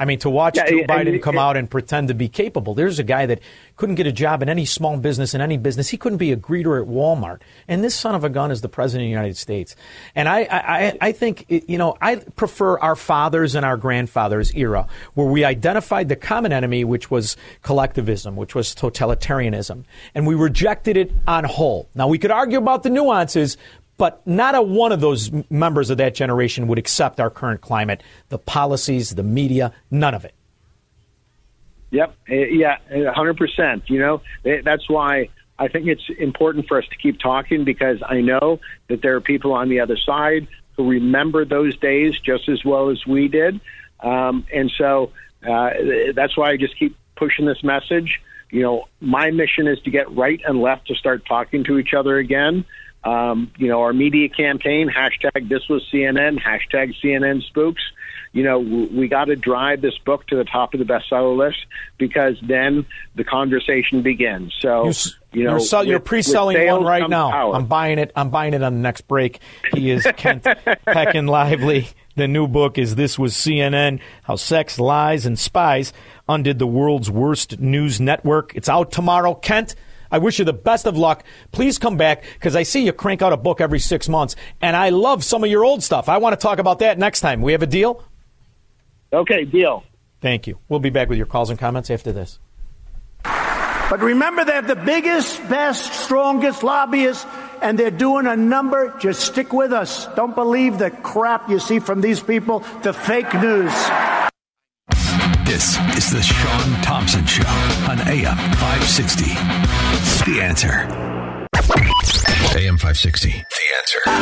I mean, to watch yeah, Joe Biden come out and pretend to be capable. There's a guy that couldn't get a job in any small business, in any business. He couldn't be a greeter at Walmart. And this son of a gun is the president of the United States. And I, I, I think, you know, I prefer our fathers and our grandfathers' era, where we identified the common enemy, which was collectivism, which was totalitarianism, and we rejected it on whole. Now, we could argue about the nuances, but not a one of those members of that generation would accept our current climate, the policies, the media, none of it. Yep. Eh, yeah, 100%. You know, that's why I think it's important for us to keep talking because I know that there are people on the other side who remember those days just as well as we did. Um, and so uh, that's why I just keep pushing this message. You know, my mission is to get right and left to start talking to each other again. Um, you know, our media campaign, hashtag this was CNN, hashtag CNN spooks. You know, we got to drive this book to the top of the bestseller list because then the conversation begins. So, you, you know, you're, sell, you're pre-selling one right now. Power. I'm buying it. I'm buying it on the next break. He is Kent <laughs> Peck Lively. The new book is This Was CNN How Sex, Lies, and Spies Undid the World's Worst News Network. It's out tomorrow. Kent, I wish you the best of luck. Please come back because I see you crank out a book every six months, and I love some of your old stuff. I want to talk about that next time. We have a deal? Okay, deal. Thank you. We'll be back with your calls and comments after this. But remember, they're the biggest, best, strongest lobbyists, and they're doing a number. Just stick with us. Don't believe the crap you see from these people, the fake news. This is the Sean Thompson Show on AM 560. The answer. AM 560. The answer. I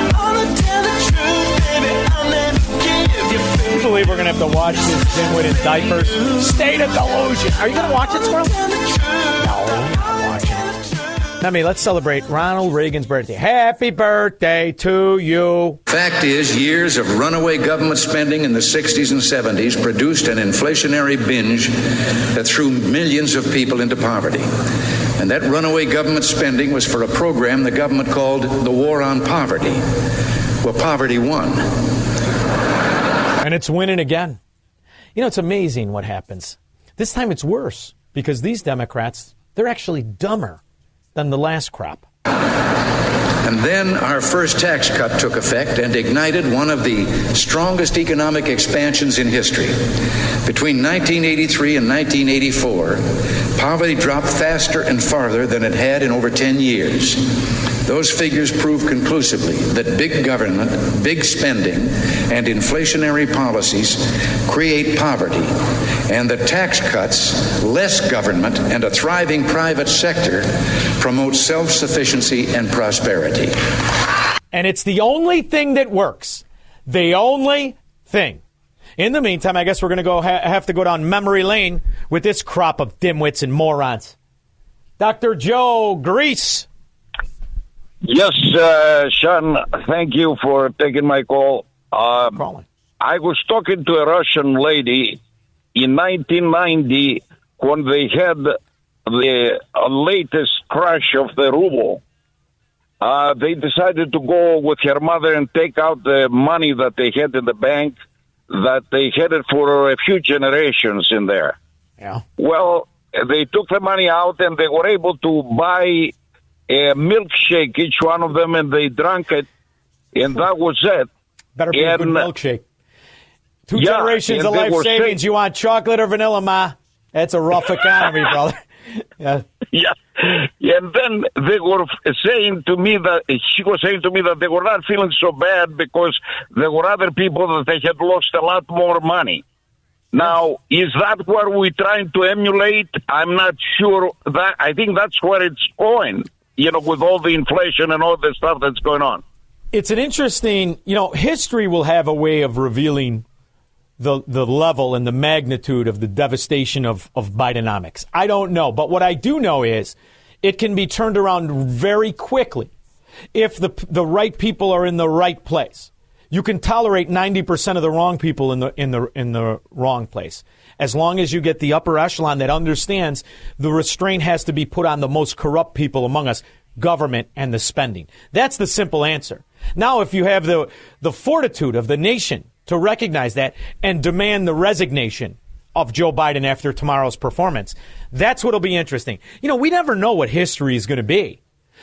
truth, believe we're going to have to watch this dimwit in diapers. State of delusion. Are you going to watch it, Squirrel? No, I'm not watching it. Let me let's celebrate Ronald Reagan's birthday. Happy birthday to you. Fact is, years of runaway government spending in the 60s and 70s produced an inflationary binge that threw millions of people into poverty. And that runaway government spending was for a program the government called the War on Poverty. Well, poverty won. And it's winning again. You know, it's amazing what happens. This time it's worse because these Democrats, they're actually dumber than the last crop. And then our first tax cut took effect and ignited one of the strongest economic expansions in history. Between 1983 and 1984, poverty dropped faster and farther than it had in over 10 years. Those figures prove conclusively that big government, big spending, and inflationary policies create poverty, and that tax cuts, less government, and a thriving private sector promote self sufficiency and prosperity. And it's the only thing that works. The only thing. In the meantime, I guess we're going to go ha- have to go down memory lane with this crop of dimwits and morons. Dr. Joe Grease Yes, uh, Sean, thank you for taking my call. Uh, Calling. I was talking to a Russian lady in 1990 when they had the uh, latest crash of the ruble. Uh, they decided to go with her mother and take out the money that they had in the bank that they had it for a few generations in there. Yeah. Well, they took the money out and they were able to buy a milkshake, each one of them, and they drank it, and that was it. Better be and, a good milkshake. Two yeah, generations of life savings. Saying, you want chocolate or vanilla, ma? That's a rough economy, brother. <laughs> yeah. <laughs> Yeah. And then they were saying to me that she was saying to me that they were not feeling so bad because there were other people that they had lost a lot more money. Now, is that what we're trying to emulate? I'm not sure that I think that's where it's going, you know, with all the inflation and all the stuff that's going on. It's an interesting, you know, history will have a way of revealing the the level and the magnitude of the devastation of, of Bidenomics. I don't know. But what I do know is it can be turned around very quickly if the the right people are in the right place. You can tolerate 90% of the wrong people in the in the in the wrong place. As long as you get the upper echelon that understands the restraint has to be put on the most corrupt people among us, government and the spending. That's the simple answer. Now if you have the the fortitude of the nation to recognize that and demand the resignation of Joe Biden after tomorrow's performance. That's what'll be interesting. You know, we never know what history is going to be.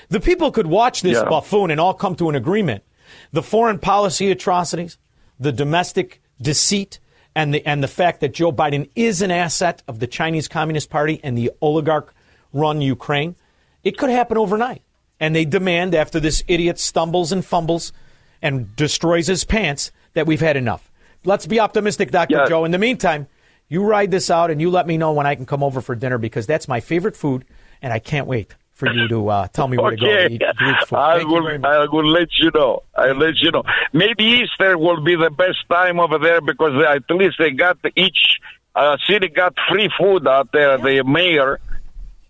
The people could watch this yeah. buffoon and all come to an agreement. The foreign policy atrocities, the domestic deceit, and the and the fact that Joe Biden is an asset of the Chinese Communist Party and the oligarch run Ukraine, it could happen overnight. And they demand after this idiot stumbles and fumbles and destroys his pants that we've had enough. Let's be optimistic, Dr. Yeah. Joe. In the meantime, you ride this out and you let me know when I can come over for dinner because that's my favorite food, and I can't wait for you to uh, tell me where okay. to go to eat Greek food. I will, I will let you know. I'll let you know. Maybe Easter will be the best time over there because at least they got each uh, city got free food out there. The mayor,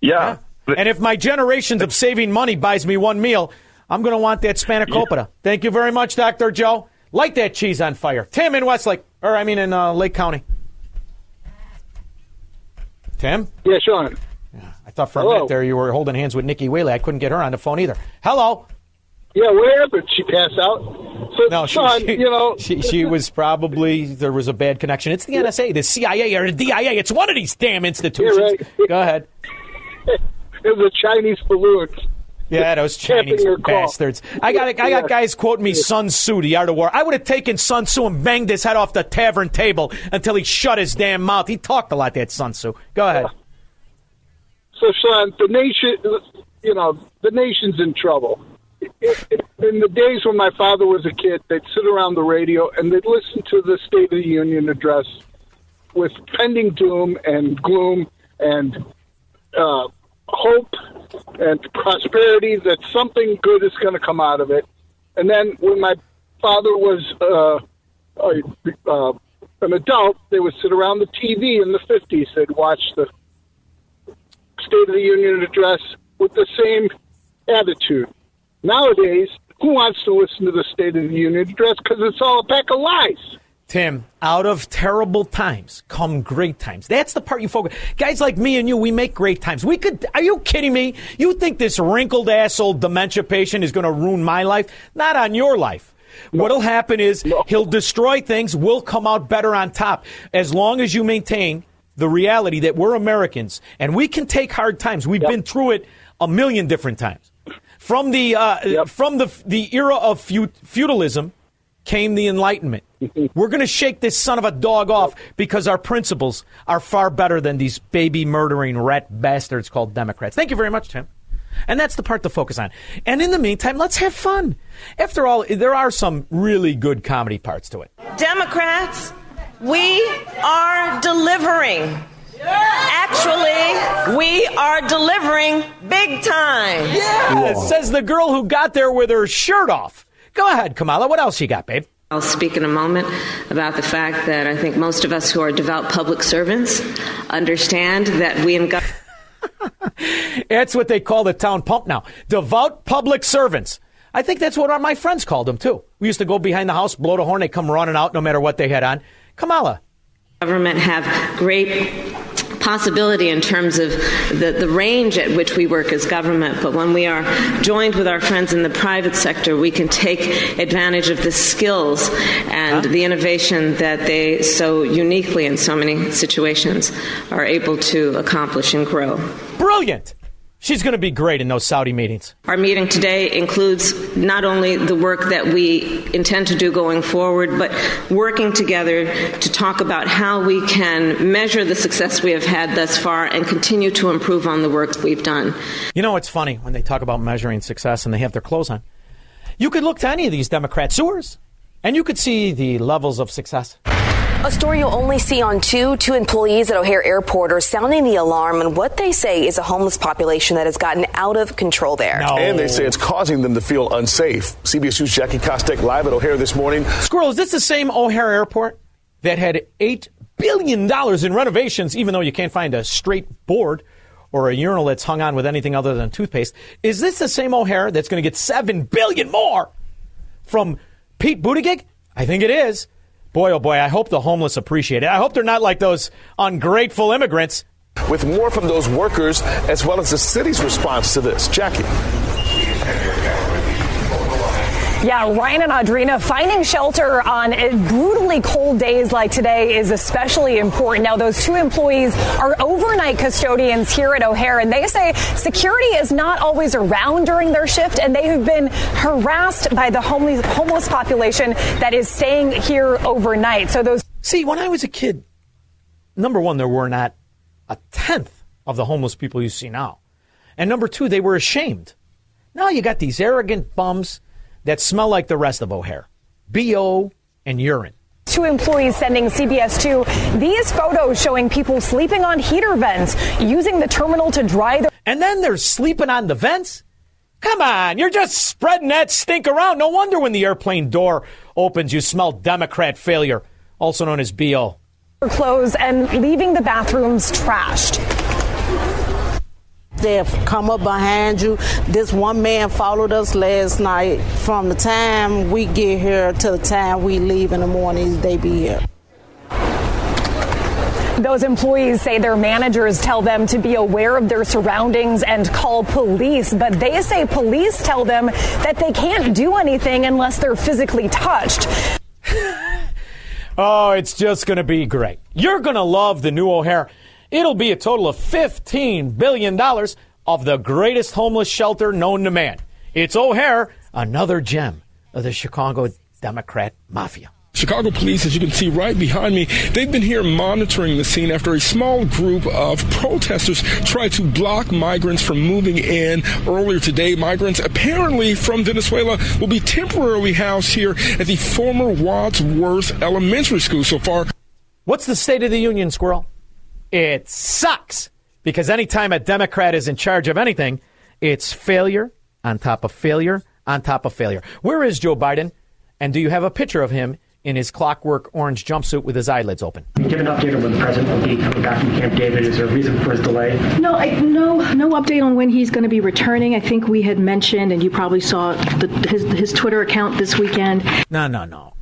yeah. yeah. And if my generations of saving money buys me one meal, I'm going to want that spanakopita. Yeah. Thank you very much, Dr. Joe. Light that cheese on fire. Tim in Westlake, or I mean in uh, Lake County. Tim? Yeah, Sean. Yeah, I thought for Hello. a minute there you were holding hands with Nikki Haley. I couldn't get her on the phone either. Hello. Yeah, where happened? She passed out. So, no, she, Sean, she, you know, she, she <laughs> was probably there was a bad connection. It's the NSA, the CIA, or the DIA. It's one of these damn institutions. Yeah, right. Go ahead. <laughs> it was a Chinese balloon. Yeah, those Chinese bastards. I got I got guys quoting me Sun Tzu, the art of war. I would have taken Sun Tzu and banged his head off the tavern table until he shut his damn mouth. He talked a lot, that Sun Tzu. Go ahead. So, Sean, the nation, you know, the nation's in trouble. In the days when my father was a kid, they'd sit around the radio and they'd listen to the State of the Union address with pending doom and gloom and uh, hope and prosperity that something good is going to come out of it. And then when my father was uh, uh, an adult, they would sit around the TV in the 50s. They'd watch the State of the Union address with the same attitude. Nowadays, who wants to listen to the State of the Union address? Because it's all a pack of lies. Tim, out of terrible times come great times. That's the part you focus. Guys like me and you, we make great times. We could. Are you kidding me? You think this wrinkled asshole dementia patient is going to ruin my life? Not on your life. No. What'll happen is no. he'll destroy things. We'll come out better on top as long as you maintain the reality that we're Americans and we can take hard times. We've yep. been through it a million different times. From the uh, yep. from the the era of feudalism came the Enlightenment. <laughs> We're going to shake this son of a dog off because our principles are far better than these baby murdering rat bastards called Democrats. Thank you very much, Tim. And that's the part to focus on. And in the meantime, let's have fun. After all, there are some really good comedy parts to it. Democrats, we are delivering. Actually, we are delivering big time. Yeah, says the girl who got there with her shirt off. Go ahead, Kamala. What else you got, babe? I'll speak in a moment about the fact that I think most of us who are devout public servants understand that we in government. that's <laughs> what they call the town pump now. Devout public servants. I think that's what my friends called them too. We used to go behind the house, blow the horn, they come running out no matter what they had on. Kamala. Government have great possibility in terms of the, the range at which we work as government. But when we are joined with our friends in the private sector, we can take advantage of the skills and huh? the innovation that they so uniquely in so many situations are able to accomplish and grow. Brilliant. She's going to be great in those Saudi meetings. Our meeting today includes not only the work that we intend to do going forward, but working together to talk about how we can measure the success we have had thus far and continue to improve on the work we've done. You know, it's funny when they talk about measuring success and they have their clothes on. You could look to any of these Democrat sewers and you could see the levels of success. A story you'll only see on two. Two employees at O'Hare Airport are sounding the alarm on what they say is a homeless population that has gotten out of control there. No. And they say it's causing them to feel unsafe. CBS News' Jackie Kostek live at O'Hare this morning. Squirrel, is this the same O'Hare Airport that had $8 billion in renovations, even though you can't find a straight board or a urinal that's hung on with anything other than toothpaste? Is this the same O'Hare that's going to get 7 billion more from Pete Buttigieg? I think it is. Boy, oh boy, I hope the homeless appreciate it. I hope they're not like those ungrateful immigrants. With more from those workers, as well as the city's response to this. Jackie. Yeah, Ryan and Audrina, finding shelter on brutally cold days like today is especially important. Now, those two employees are overnight custodians here at O'Hare, and they say security is not always around during their shift, and they have been harassed by the homeless, homeless population that is staying here overnight. So those. See, when I was a kid, number one, there were not a tenth of the homeless people you see now. And number two, they were ashamed. Now you got these arrogant bums that smell like the rest of O'Hare BO and urine. Two employees sending CBS 2 these photos showing people sleeping on heater vents, using the terminal to dry their. And then they're sleeping on the vents? Come on, you're just spreading that stink around. No wonder when the airplane door opens, you smell Democrat failure, also known as BO. Clothes and leaving the bathrooms trashed. They have come up behind you. This one man followed us last night. From the time we get here to the time we leave in the morning, they be here. Those employees say their managers tell them to be aware of their surroundings and call police, but they say police tell them that they can't do anything unless they're physically touched. <laughs> oh, it's just going to be great. You're going to love the new O'Hare. It'll be a total of $15 billion of the greatest homeless shelter known to man. It's O'Hare, another gem of the Chicago Democrat mafia. Chicago police, as you can see right behind me, they've been here monitoring the scene after a small group of protesters tried to block migrants from moving in earlier today. Migrants, apparently from Venezuela, will be temporarily housed here at the former Wadsworth Elementary School so far. What's the State of the Union, Squirrel? It sucks because anytime a Democrat is in charge of anything, it's failure on top of failure on top of failure. Where is Joe Biden? And do you have a picture of him in his clockwork orange jumpsuit with his eyelids open? Give an update on when the president will be coming back from Camp David. Is there a reason for his delay? No, I, no, no update on when he's going to be returning. I think we had mentioned, and you probably saw the, his his Twitter account this weekend. No, no, no.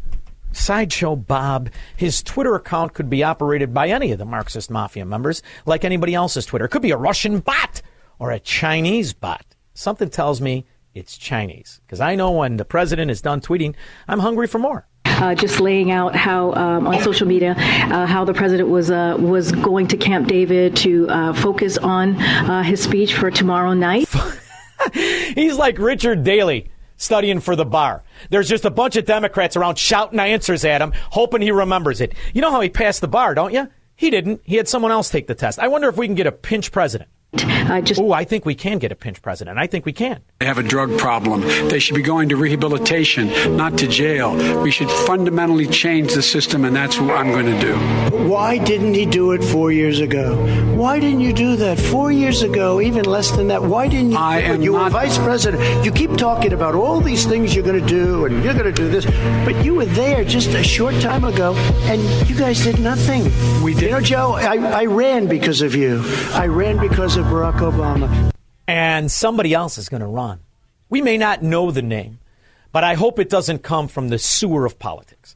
Sideshow Bob, his Twitter account could be operated by any of the Marxist Mafia members, like anybody else's Twitter. It could be a Russian bot or a Chinese bot. Something tells me it's Chinese. Because I know when the president is done tweeting, I'm hungry for more. Uh, just laying out how um, on social media uh, how the president was uh, was going to Camp David to uh, focus on uh, his speech for tomorrow night. <laughs> He's like Richard Daley studying for the bar. There's just a bunch of Democrats around shouting answers at him, hoping he remembers it. You know how he passed the bar, don't you? He didn't. He had someone else take the test. I wonder if we can get a pinch president. Uh, just oh, I think we can get a pinch president. I think we can. They have a drug problem. They should be going to rehabilitation, not to jail. We should fundamentally change the system, and that's what I'm going to do. Why didn't he do it four years ago? Why didn't you do that four years ago? Even less than that. Why didn't you? I am you not, were vice president. You keep talking about all these things you're going to do, and you're going to do this, but you were there just a short time ago, and you guys did nothing. We did. You know, Joe, I, I ran because of you. I ran because of Barack Obama. And somebody else is going to run. We may not know the name, but I hope it doesn't come from the sewer of politics.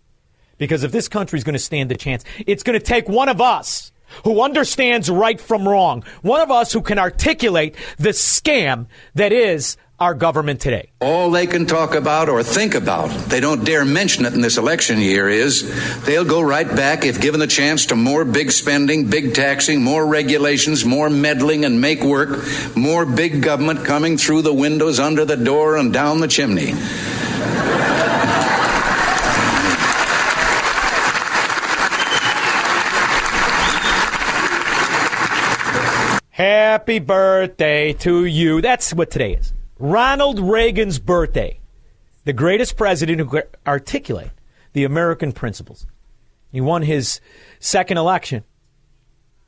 Because if this country is going to stand a chance, it's going to take one of us who understands right from wrong, one of us who can articulate the scam that is our government today. All they can talk about or think about, they don't dare mention it in this election year, is they'll go right back, if given the chance, to more big spending, big taxing, more regulations, more meddling and make work, more big government coming through the windows, under the door, and down the chimney. Happy birthday to you. That's what today is. Ronald Reagan's birthday. The greatest president who could articulate the American principles. He won his second election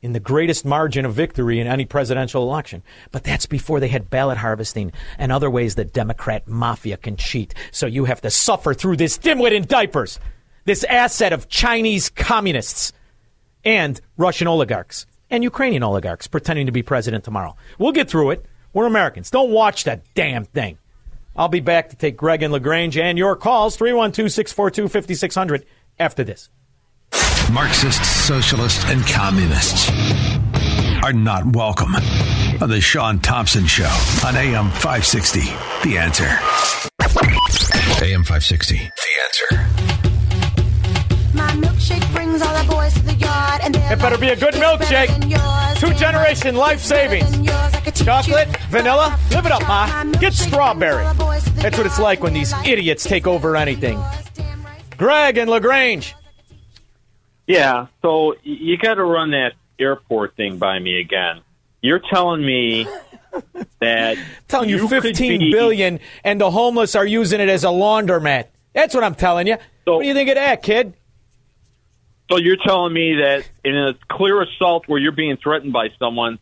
in the greatest margin of victory in any presidential election. But that's before they had ballot harvesting and other ways that Democrat mafia can cheat. So you have to suffer through this dimwit in diapers, this asset of Chinese communists and Russian oligarchs and Ukrainian oligarchs pretending to be president tomorrow. We'll get through it. We're Americans. Don't watch that damn thing. I'll be back to take Greg and LaGrange and your calls 312 642 5600 after this. Marxists, socialists, and communists are not welcome on the Sean Thompson Show on AM 560. The answer. AM 560. The answer. It better be a good milkshake. Two generation life savings. Chocolate, vanilla, live it up, Ma. Get strawberry. That's what it's like when these idiots take over anything. Greg and LaGrange. Yeah, so you got to run that airport thing by me again. You're telling me <laughs> that telling you, could fifteen be- billion, and the homeless are using it as a laundromat. That's what I'm telling you. what do you think of that, kid? So you're telling me that in a clear assault where you're being threatened by someone,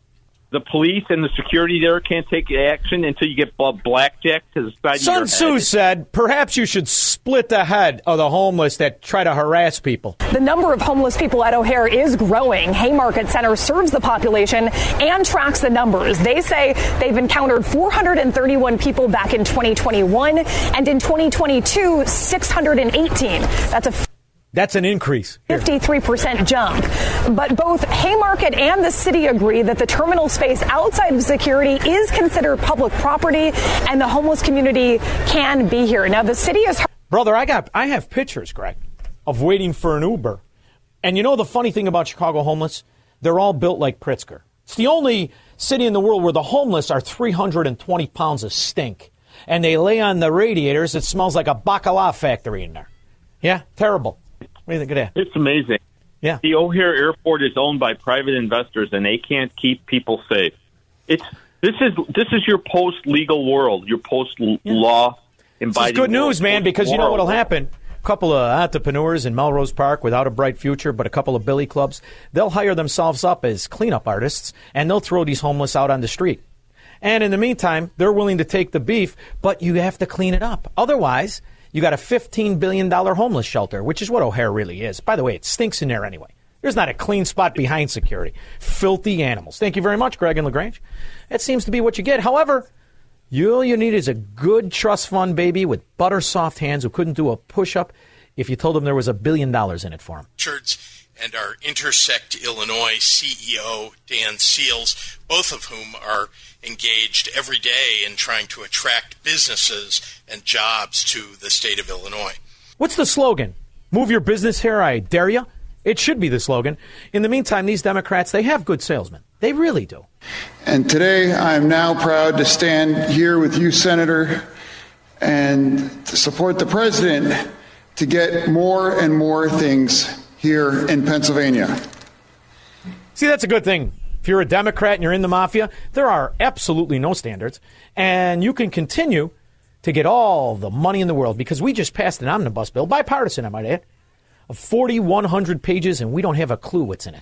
the police and the security there can't take action until you get bl- blackjack to the side of Sun your Tzu said, perhaps you should split the head of the homeless that try to harass people. The number of homeless people at O'Hare is growing. Haymarket Center serves the population and tracks the numbers. They say they've encountered 431 people back in 2021, and in 2022, 618. That's a That's an increase. 53% jump. But both Haymarket and the city agree that the terminal space outside of security is considered public property and the homeless community can be here. Now, the city is. Brother, I got I have pictures, Greg, of waiting for an Uber. And you know the funny thing about Chicago homeless? They're all built like Pritzker. It's the only city in the world where the homeless are 320 pounds of stink. And they lay on the radiators. It smells like a bacala factory in there. Yeah, terrible. What do you think of that? It's amazing. Yeah. The O'Hare Airport is owned by private investors, and they can't keep people safe. It's this is this is your post legal world, your post law. This is good news, man, because you know what'll happen. A couple of entrepreneurs in Melrose Park without a bright future, but a couple of billy clubs, they'll hire themselves up as cleanup artists and they'll throw these homeless out on the street. And in the meantime, they're willing to take the beef, but you have to clean it up. Otherwise, you got a $15 billion homeless shelter, which is what O'Hare really is. By the way, it stinks in there anyway. There's not a clean spot behind security. Filthy animals. Thank you very much, Greg and LaGrange. That seems to be what you get. However, you, all you need is a good trust fund baby with butter soft hands who couldn't do a push up if you told them there was a billion dollars in it for him. Richards and our Intersect Illinois CEO, Dan Seals, both of whom are engaged every day in trying to attract businesses and jobs to the state of Illinois. What's the slogan? Move your business here, I dare you. It should be the slogan. In the meantime, these Democrats, they have good salesmen. They really do. And today I am now proud to stand here with you, Senator, and to support the President to get more and more things here in Pennsylvania. See, that's a good thing. If you're a Democrat and you're in the mafia, there are absolutely no standards. And you can continue to get all the money in the world because we just passed an omnibus bill, bipartisan, I might add, of 4,100 pages, and we don't have a clue what's in it.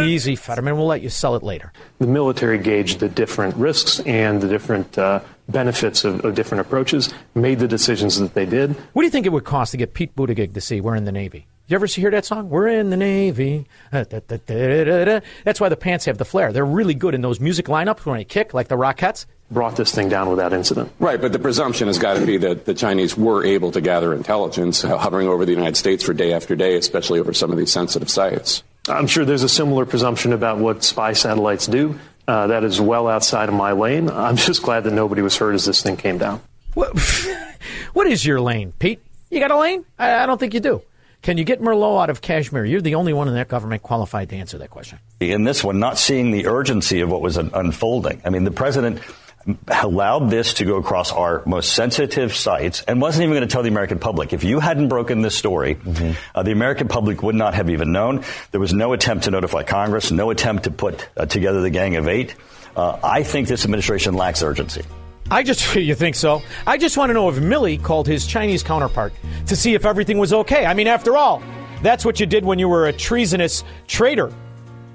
Easy, Fetterman. We'll let you sell it later. The military gauged the different risks and the different uh, benefits of, of different approaches, made the decisions that they did. What do you think it would cost to get Pete Buttigieg to see We're in the Navy? You ever hear that song? We're in the Navy. Uh. That's why the pants have the flair. They're really good in those music lineups when they kick, like the Rockettes. Brought this thing down without incident. Right, but the presumption has got to be that the Chinese were able to gather intelligence hovering over the United States for day after day, especially over some of these sensitive sites. I'm sure there's a similar presumption about what spy satellites do. Uh, that is well outside of my lane. I'm just glad that nobody was hurt as this thing came down. What, <laughs> what is your lane, Pete? You got a lane? I, I don't think you do. Can you get Merlot out of cashmere? You're the only one in that government qualified to answer that question. In this one, not seeing the urgency of what was unfolding. I mean, the president allowed this to go across our most sensitive sites and wasn't even going to tell the American public. If you hadn't broken this story, mm-hmm. uh, the American public would not have even known. There was no attempt to notify Congress, no attempt to put uh, together the Gang of Eight. Uh, I think this administration lacks urgency. I just, <laughs> you think so? I just want to know if Milley called his Chinese counterpart to see if everything was okay. I mean, after all, that's what you did when you were a treasonous traitor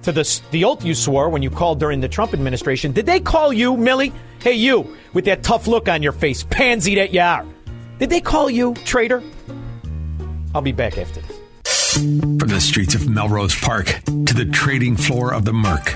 to the, the oath you swore when you called during the Trump administration. Did they call you, Milley? Hey, you, with that tough look on your face, pansy that you are. Did they call you traitor? I'll be back after this. From the streets of Melrose Park to the trading floor of the Merc,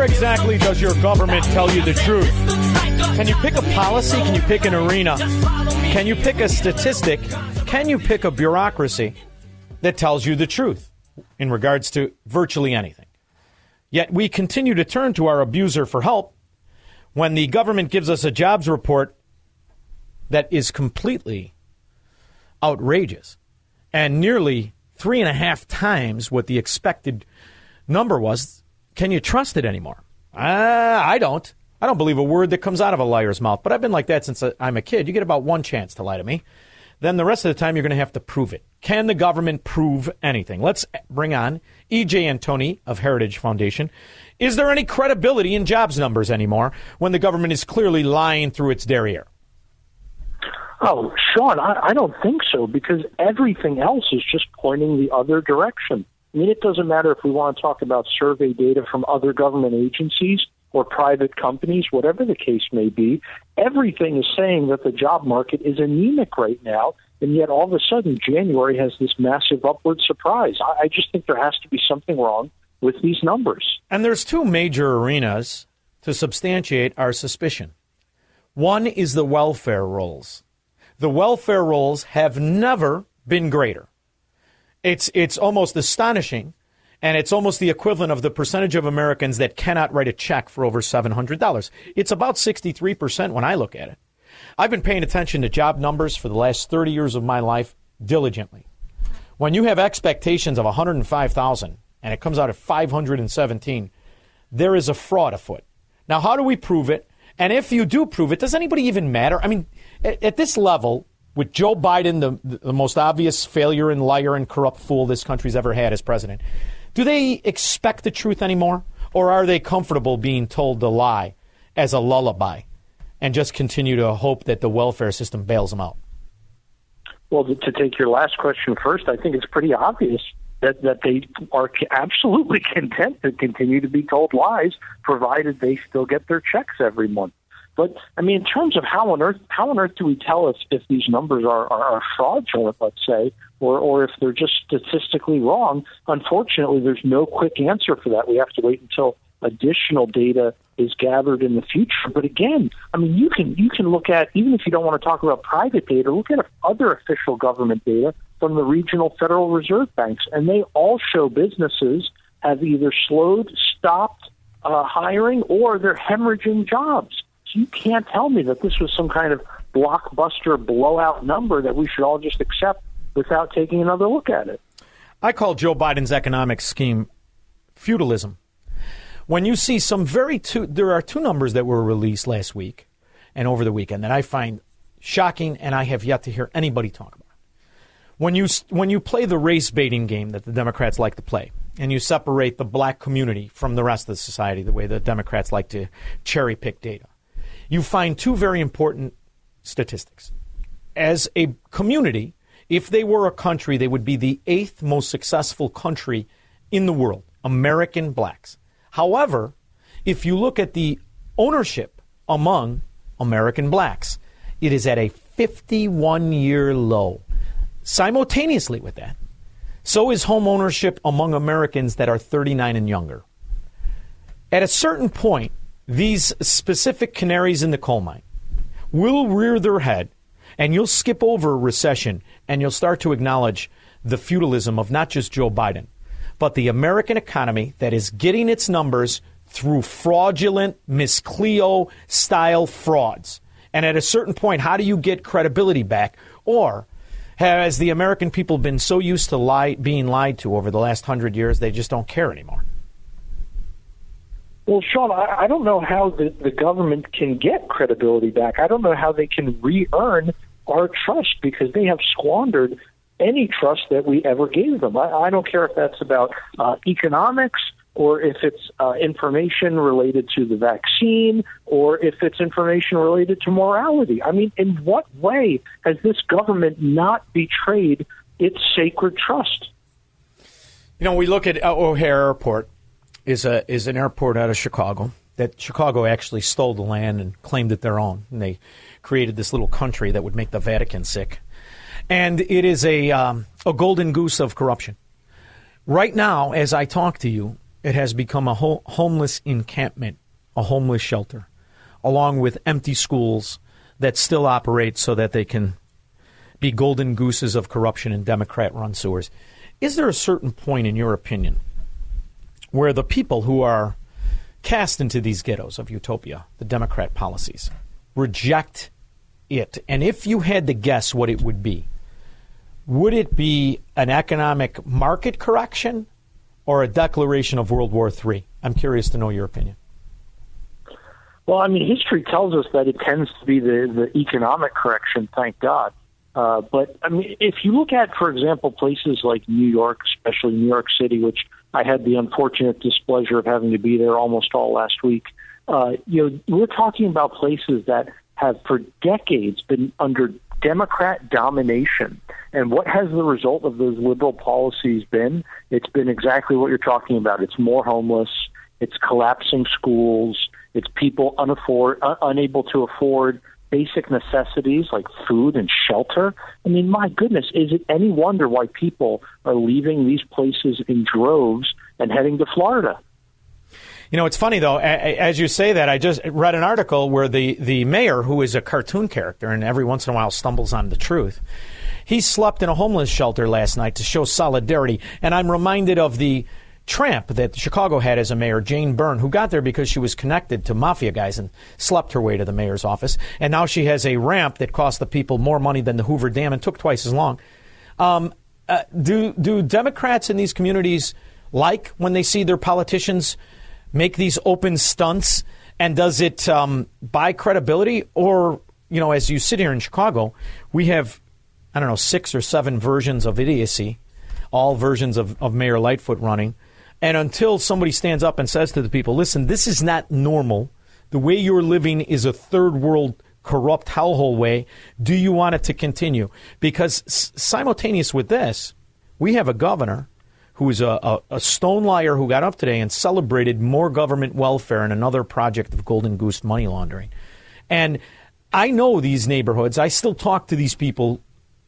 Where exactly does your government tell you the truth? Can you pick a policy? Can you pick an arena? Can you pick a statistic? Can you pick a bureaucracy that tells you the truth in regards to virtually anything? Yet we continue to turn to our abuser for help when the government gives us a jobs report that is completely outrageous and nearly three and a half times what the expected number was. Can you trust it anymore? Uh, I don't. I don't believe a word that comes out of a liar's mouth, but I've been like that since I'm a kid. You get about one chance to lie to me. Then the rest of the time, you're going to have to prove it. Can the government prove anything? Let's bring on E.J. Antoni of Heritage Foundation. Is there any credibility in jobs numbers anymore when the government is clearly lying through its derriere? Oh, Sean, I, I don't think so because everything else is just pointing the other direction. I mean, it doesn't matter if we want to talk about survey data from other government agencies or private companies, whatever the case may be. Everything is saying that the job market is anemic right now, and yet all of a sudden January has this massive upward surprise. I, I just think there has to be something wrong with these numbers. And there's two major arenas to substantiate our suspicion. One is the welfare rolls. The welfare rolls have never been greater. It's it's almost astonishing and it's almost the equivalent of the percentage of Americans that cannot write a check for over $700. It's about 63% when I look at it. I've been paying attention to job numbers for the last 30 years of my life diligently. When you have expectations of 105,000 and it comes out at 517, there is a fraud afoot. Now, how do we prove it? And if you do prove it, does anybody even matter? I mean, at, at this level, with Joe Biden, the, the most obvious failure and liar and corrupt fool this country's ever had as president, do they expect the truth anymore? Or are they comfortable being told the lie as a lullaby and just continue to hope that the welfare system bails them out? Well, to take your last question first, I think it's pretty obvious that, that they are absolutely <laughs> content to continue to be told lies, provided they still get their checks every month. But I mean, in terms of how on earth how on earth do we tell if, if these numbers are, are, are fraudulent, let's say, or or if they're just statistically wrong? Unfortunately, there's no quick answer for that. We have to wait until additional data is gathered in the future. But again, I mean, you can you can look at even if you don't want to talk about private data, look at other official government data from the regional Federal Reserve banks, and they all show businesses have either slowed, stopped uh, hiring, or they're hemorrhaging jobs you can't tell me that this was some kind of blockbuster blowout number that we should all just accept without taking another look at it. I call Joe Biden's economic scheme feudalism. When you see some very two, there are two numbers that were released last week and over the weekend that I find shocking, and I have yet to hear anybody talk about. When you when you play the race baiting game that the Democrats like to play, and you separate the black community from the rest of the society, the way the Democrats like to cherry pick data, you find two very important statistics. As a community, if they were a country, they would be the eighth most successful country in the world, American blacks. However, if you look at the ownership among American blacks, it is at a 51 year low. Simultaneously with that, so is home ownership among Americans that are 39 and younger. At a certain point, these specific canaries in the coal mine will rear their head and you'll skip over recession and you'll start to acknowledge the feudalism of not just Joe Biden, but the American economy that is getting its numbers through fraudulent Miss Cleo style frauds. And at a certain point, how do you get credibility back? Or has the American people been so used to lie, being lied to over the last hundred years, they just don't care anymore? Well, Sean, I, I don't know how the, the government can get credibility back. I don't know how they can re earn our trust because they have squandered any trust that we ever gave them. I, I don't care if that's about uh, economics or if it's uh, information related to the vaccine, or if it's information related to morality. I mean, in what way has this government not betrayed its sacred trust? You know, we look at uh, O'Hare Airport is a is an airport out of Chicago that Chicago actually stole the land and claimed it their own, and they created this little country that would make the Vatican sick, and it is a um, a golden goose of corruption. Right now, as I talk to you, it has become a ho- homeless encampment, a homeless shelter, along with empty schools that still operate so that they can be golden gooses of corruption in Democrat run sewers. Is there a certain point, in your opinion, where the people who are cast into these ghettos of utopia, the Democrat policies, reject it? And if you had to guess what it would be, would it be an economic market correction or a declaration of World War III? I'm curious to know your opinion. Well, I mean, history tells us that it tends to be the, the economic correction, thank God. Uh, but, I mean, if you look at, for example, places like New York, especially New York City, which I had the unfortunate displeasure of having to be there almost all last week, uh, you know, we're talking about places that have for decades been under Democrat domination. And what has the result of those liberal policies been? It's been exactly what you're talking about. It's more homeless. It's collapsing schools. It's people unafford, uh, unable to afford basic necessities like food and shelter. I mean, my goodness, is it any wonder why people are leaving these places in droves and heading to Florida? You know, it's funny though. As you say that, I just read an article where the the mayor, who is a cartoon character and every once in a while stumbles on the truth, he slept in a homeless shelter last night to show solidarity. And I'm reminded of the tramp that Chicago had as a mayor, Jane Byrne, who got there because she was connected to mafia guys and slept her way to the mayor's office. And now she has a ramp that cost the people more money than the Hoover Dam and took twice as long. Um, uh, do do Democrats in these communities like when they see their politicians? make these open stunts? And does it um, buy credibility? Or, you know, as you sit here in Chicago, we have, I don't know, six or seven versions of idiocy, all versions of, of Mayor Lightfoot running. And until somebody stands up and says to the people, listen, this is not normal. The way you're living is a third world corrupt hellhole way. Do you want it to continue? Because s- simultaneous with this, we have a governor who is a, a, a, stone liar who got up today and celebrated more government welfare and another project of golden goose money laundering. And I know these neighborhoods. I still talk to these people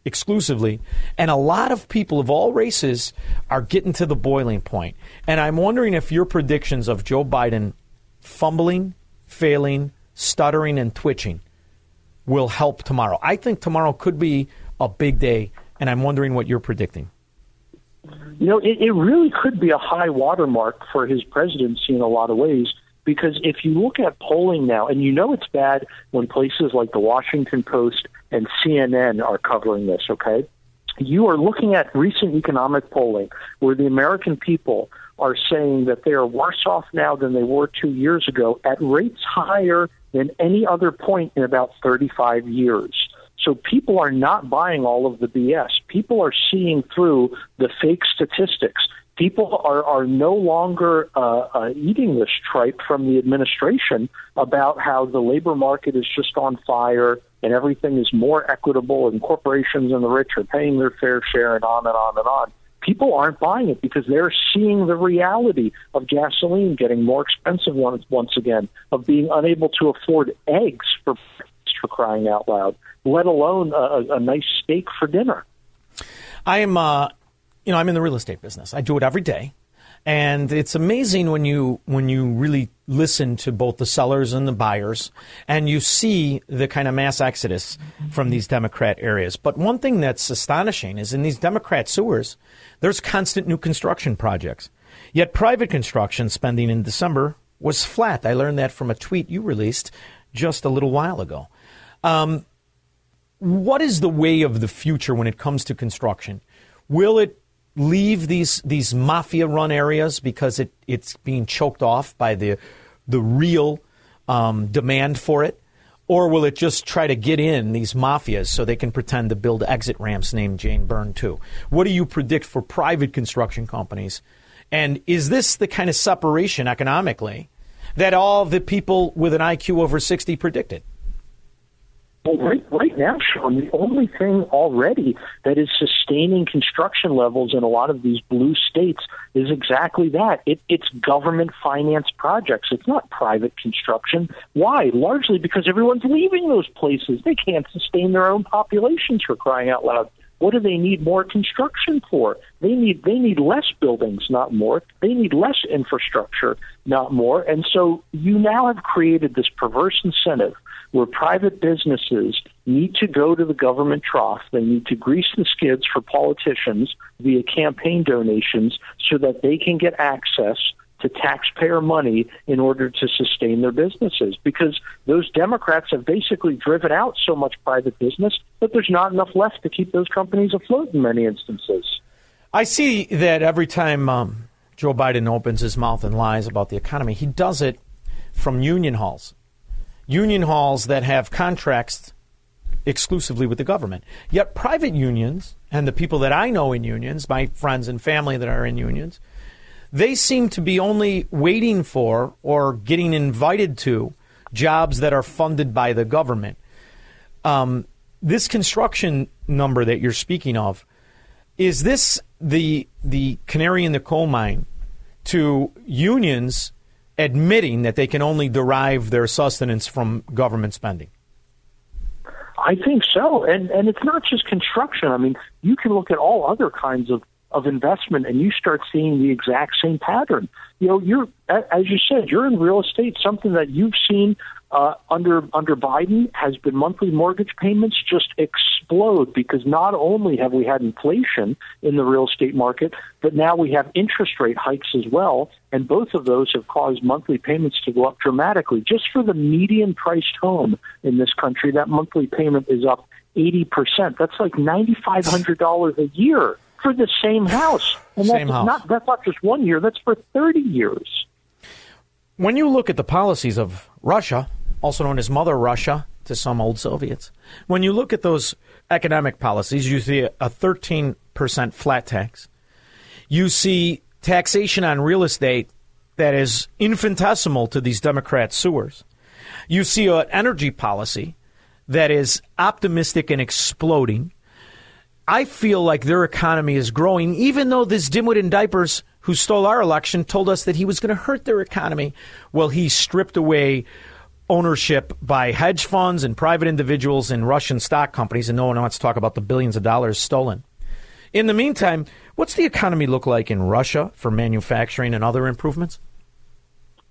exclusively, and a lot of people of all races are getting to the boiling point. And I'm wondering if your predictions of Joe Biden fumbling, failing, stuttering, and twitching will help tomorrow. I think tomorrow could be a big day, and I'm wondering what you're predicting. You know, it, it really could be a high watermark for his presidency in a lot of ways because if you look at polling now, and you know it's bad when places like the Washington Post and CNN are covering this, okay? You are looking at recent economic polling where the American people are saying that they are worse off now than they were two years ago at rates higher than any other point in about 35 years. So people are not buying all of the BS. People are seeing through the fake statistics. People are, are no longer uh, uh, eating this tripe from the administration about how the labor market is just on fire and everything is more equitable and corporations and the rich are paying their fair share and on and on and on. people aren't buying it because they're seeing the reality of gasoline getting more expensive once once again, of being unable to afford eggs for for crying out loud, let alone a, a nice steak for dinner. I am, uh, you know, I'm in the real estate business. I do it every day. And it's amazing when you when you really listen to both the sellers and the buyers, and you see the kind of mass exodus from these Democrat areas. But one thing that's astonishing is in these Democrat sewers, there's constant new construction projects. Yet private construction spending in December was flat. I learned that from a tweet you released just a little while ago. Um, what is the way of the future when it comes to construction? Will it leave these these mafia run areas because it, it's being choked off by the the real um, demand for it? Or will it just try to get in these mafias so they can pretend to build exit ramps named Jane Byrne too? What do you predict for private construction companies? And is this the kind of separation economically that all the people with an IQ over 60 predicted? Well, right, right now, Sean, the only thing already that is sustaining construction levels in a lot of these blue states is exactly that. It, it's government financed projects. It's not private construction. Why? Largely because everyone's leaving those places. They can't sustain their own populations for crying out loud. What do they need more construction for? They need they need less buildings, not more. They need less infrastructure, not more. And so you now have created this perverse incentive where private businesses need to go to the government trough. They need to grease the skids for politicians via campaign donations so that they can get access to taxpayer money in order to sustain their businesses because those Democrats have basically driven out so much private business that there's not enough left to keep those companies afloat in many instances. I see that every time um, Joe Biden opens his mouth and lies about the economy, he does it from union halls union halls that have contracts exclusively with the government. Yet private unions and the people that I know in unions, my friends and family that are in unions, they seem to be only waiting for or getting invited to jobs that are funded by the government. Um, this construction number that you're speaking of, is this the the canary in the coal mine to unions admitting that they can only derive their sustenance from government spending? I think so, and and it's not just construction. I mean, you can look at all other kinds of of investment, and you start seeing the exact same pattern. You know, you're as you said, you're in real estate, something that you've seen uh, under under Biden has been monthly mortgage payments just explode because not only have we had inflation in the real estate market, but now we have interest rate hikes as well, and both of those have caused monthly payments to go up dramatically. Just for the median priced home in this country, that monthly payment is up eighty percent. That's like ninety five hundred dollars a year for the same house, and same that's house. not that's not just one year. That's for thirty years. When you look at the policies of Russia, also known as Mother Russia to some old Soviets, when you look at those economic policies, you see a 13% flat tax. You see taxation on real estate that is infinitesimal to these Democrat sewers. You see an energy policy that is optimistic and exploding. I feel like their economy is growing, even though this dimwit in diapers who stole our election told us that he was going to hurt their economy. Well, he stripped away ownership by hedge funds and private individuals in Russian stock companies, and no one wants to talk about the billions of dollars stolen. In the meantime, what's the economy look like in Russia for manufacturing and other improvements?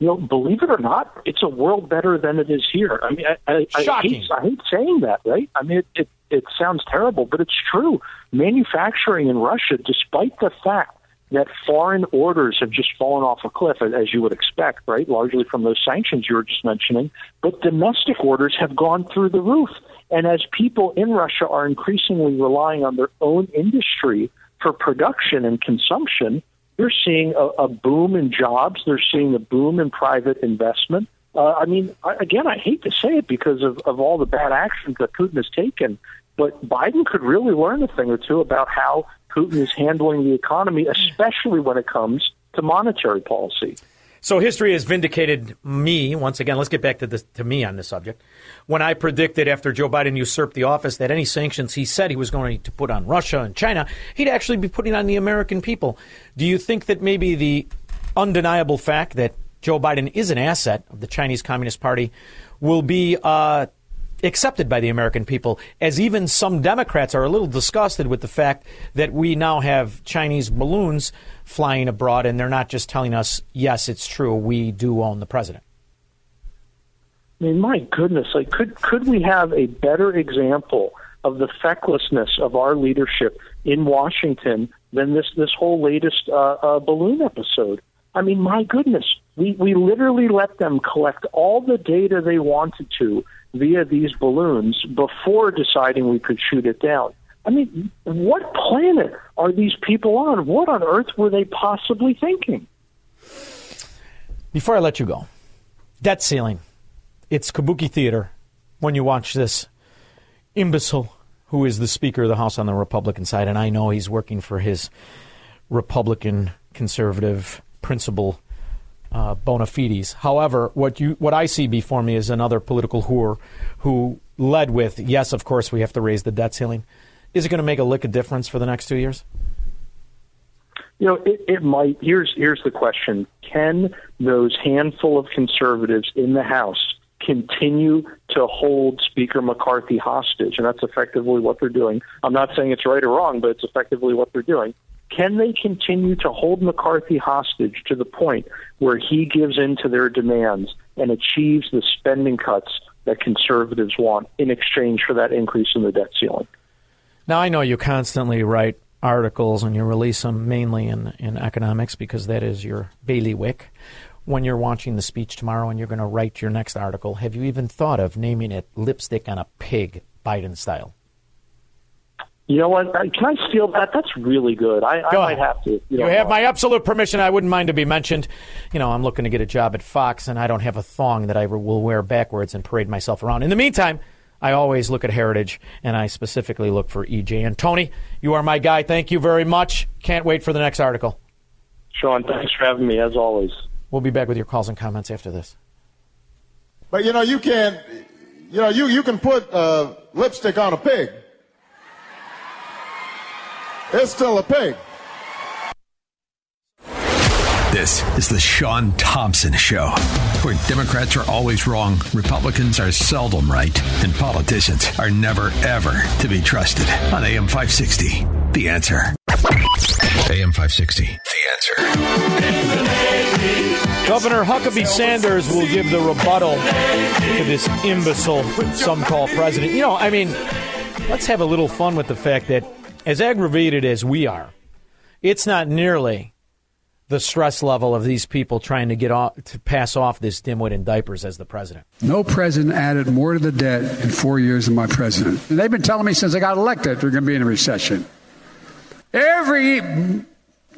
You know, believe it or not, it's a world better than it is here. I mean, I, I, I, hate, I hate saying that, right? I mean, it, it, it sounds terrible, but it's true. Manufacturing in Russia, despite the fact that foreign orders have just fallen off a cliff, as- as you would expect, right? Largely from those sanctions you were just mentioning. But domestic orders have gone through the roof. And as people in Russia are increasingly relying on their own industry for production and consumption, they're seeing a, a boom in jobs. They're seeing a boom in private investment. Uh, I mean, I, again, I hate to say it because of, of all the bad actions that Putin has taken, but Biden could really learn a thing or two about how Putin is handling the economy, especially when it comes to monetary policy. So history has vindicated me once again. Let's get back to this to me on this subject. When I predicted after Joe Biden usurped the office that any sanctions he said he was going to put on Russia and China, he'd actually be putting on the American people. Do you think that maybe the undeniable fact that Joe Biden is an asset of the Chinese Communist Party will be uh, accepted by the American people, as even some Democrats are a little disgusted with the fact that we now have Chinese balloons flying abroad and they're not just telling us, yes, it's true, we do own the president. I mean, my goodness, like could could we have a better example of the fecklessness of our leadership in Washington than this this whole latest uh, uh, balloon episode? I mean, my goodness, we we literally let them collect all the data they wanted to via these balloons before deciding we could shoot it down. I mean, what planet are these people on? What on earth were they possibly thinking? Before I let you go, debt ceiling. It's kabuki theater when you watch this imbecile who is the Speaker of the House on the Republican side, and I know he's working for his Republican conservative principal uh, bona fides. However, what you what I see before me is another political whore who led with, yes, of course, we have to raise the debt ceiling. Is it going to make a lick of difference for the next two years? You know, it, it might. Here's here's the question: Can those handful of conservatives in the House continue to hold Speaker McCarthy hostage? And that's effectively what they're doing. I'm not saying it's right or wrong, but it's effectively what they're doing. Can they continue to hold McCarthy hostage to the point where he gives in to their demands and achieves the spending cuts that conservatives want in exchange for that increase in the debt ceiling? Now, I know you constantly write articles and you release them mainly in, in economics because that is your bailiwick. When you're watching the speech tomorrow and you're going to write your next article, have you even thought of naming it Lipstick on a Pig, Biden style? You know what? Can I steal that? That's really good. I, I might have to. You, have my absolute permission. I wouldn't mind to be mentioned. You know, I'm looking to get a job at Fox, and I don't have a thong that I will wear backwards and parade myself around. In the meantime, I always look at heritage, and I specifically look for EJ. Antoni, you are my guy. Thank you very much. Can't wait for the next article. Sean, thanks for having me, as always. We'll be back with your calls and comments after this. But you know, you can't, you know, you, you can put uh, lipstick on a pig. It's still a pig. This is the Sean Thompson Show, where Democrats are always wrong, Republicans are seldom right, and politicians are never, ever to be trusted. On AM 560, The Answer. AM 560, The Answer. Governor Huckabee Sanders will give the rebuttal to this imbecile, some call president. You know, I mean, let's have a little fun with the fact that as aggravated as we are, it's not nearly the stress level of these people trying to get off to pass off this dimwit in diapers as the president. No president added more to the debt in four years than my president. And they've been telling me since I got elected they're going to be in a recession. Every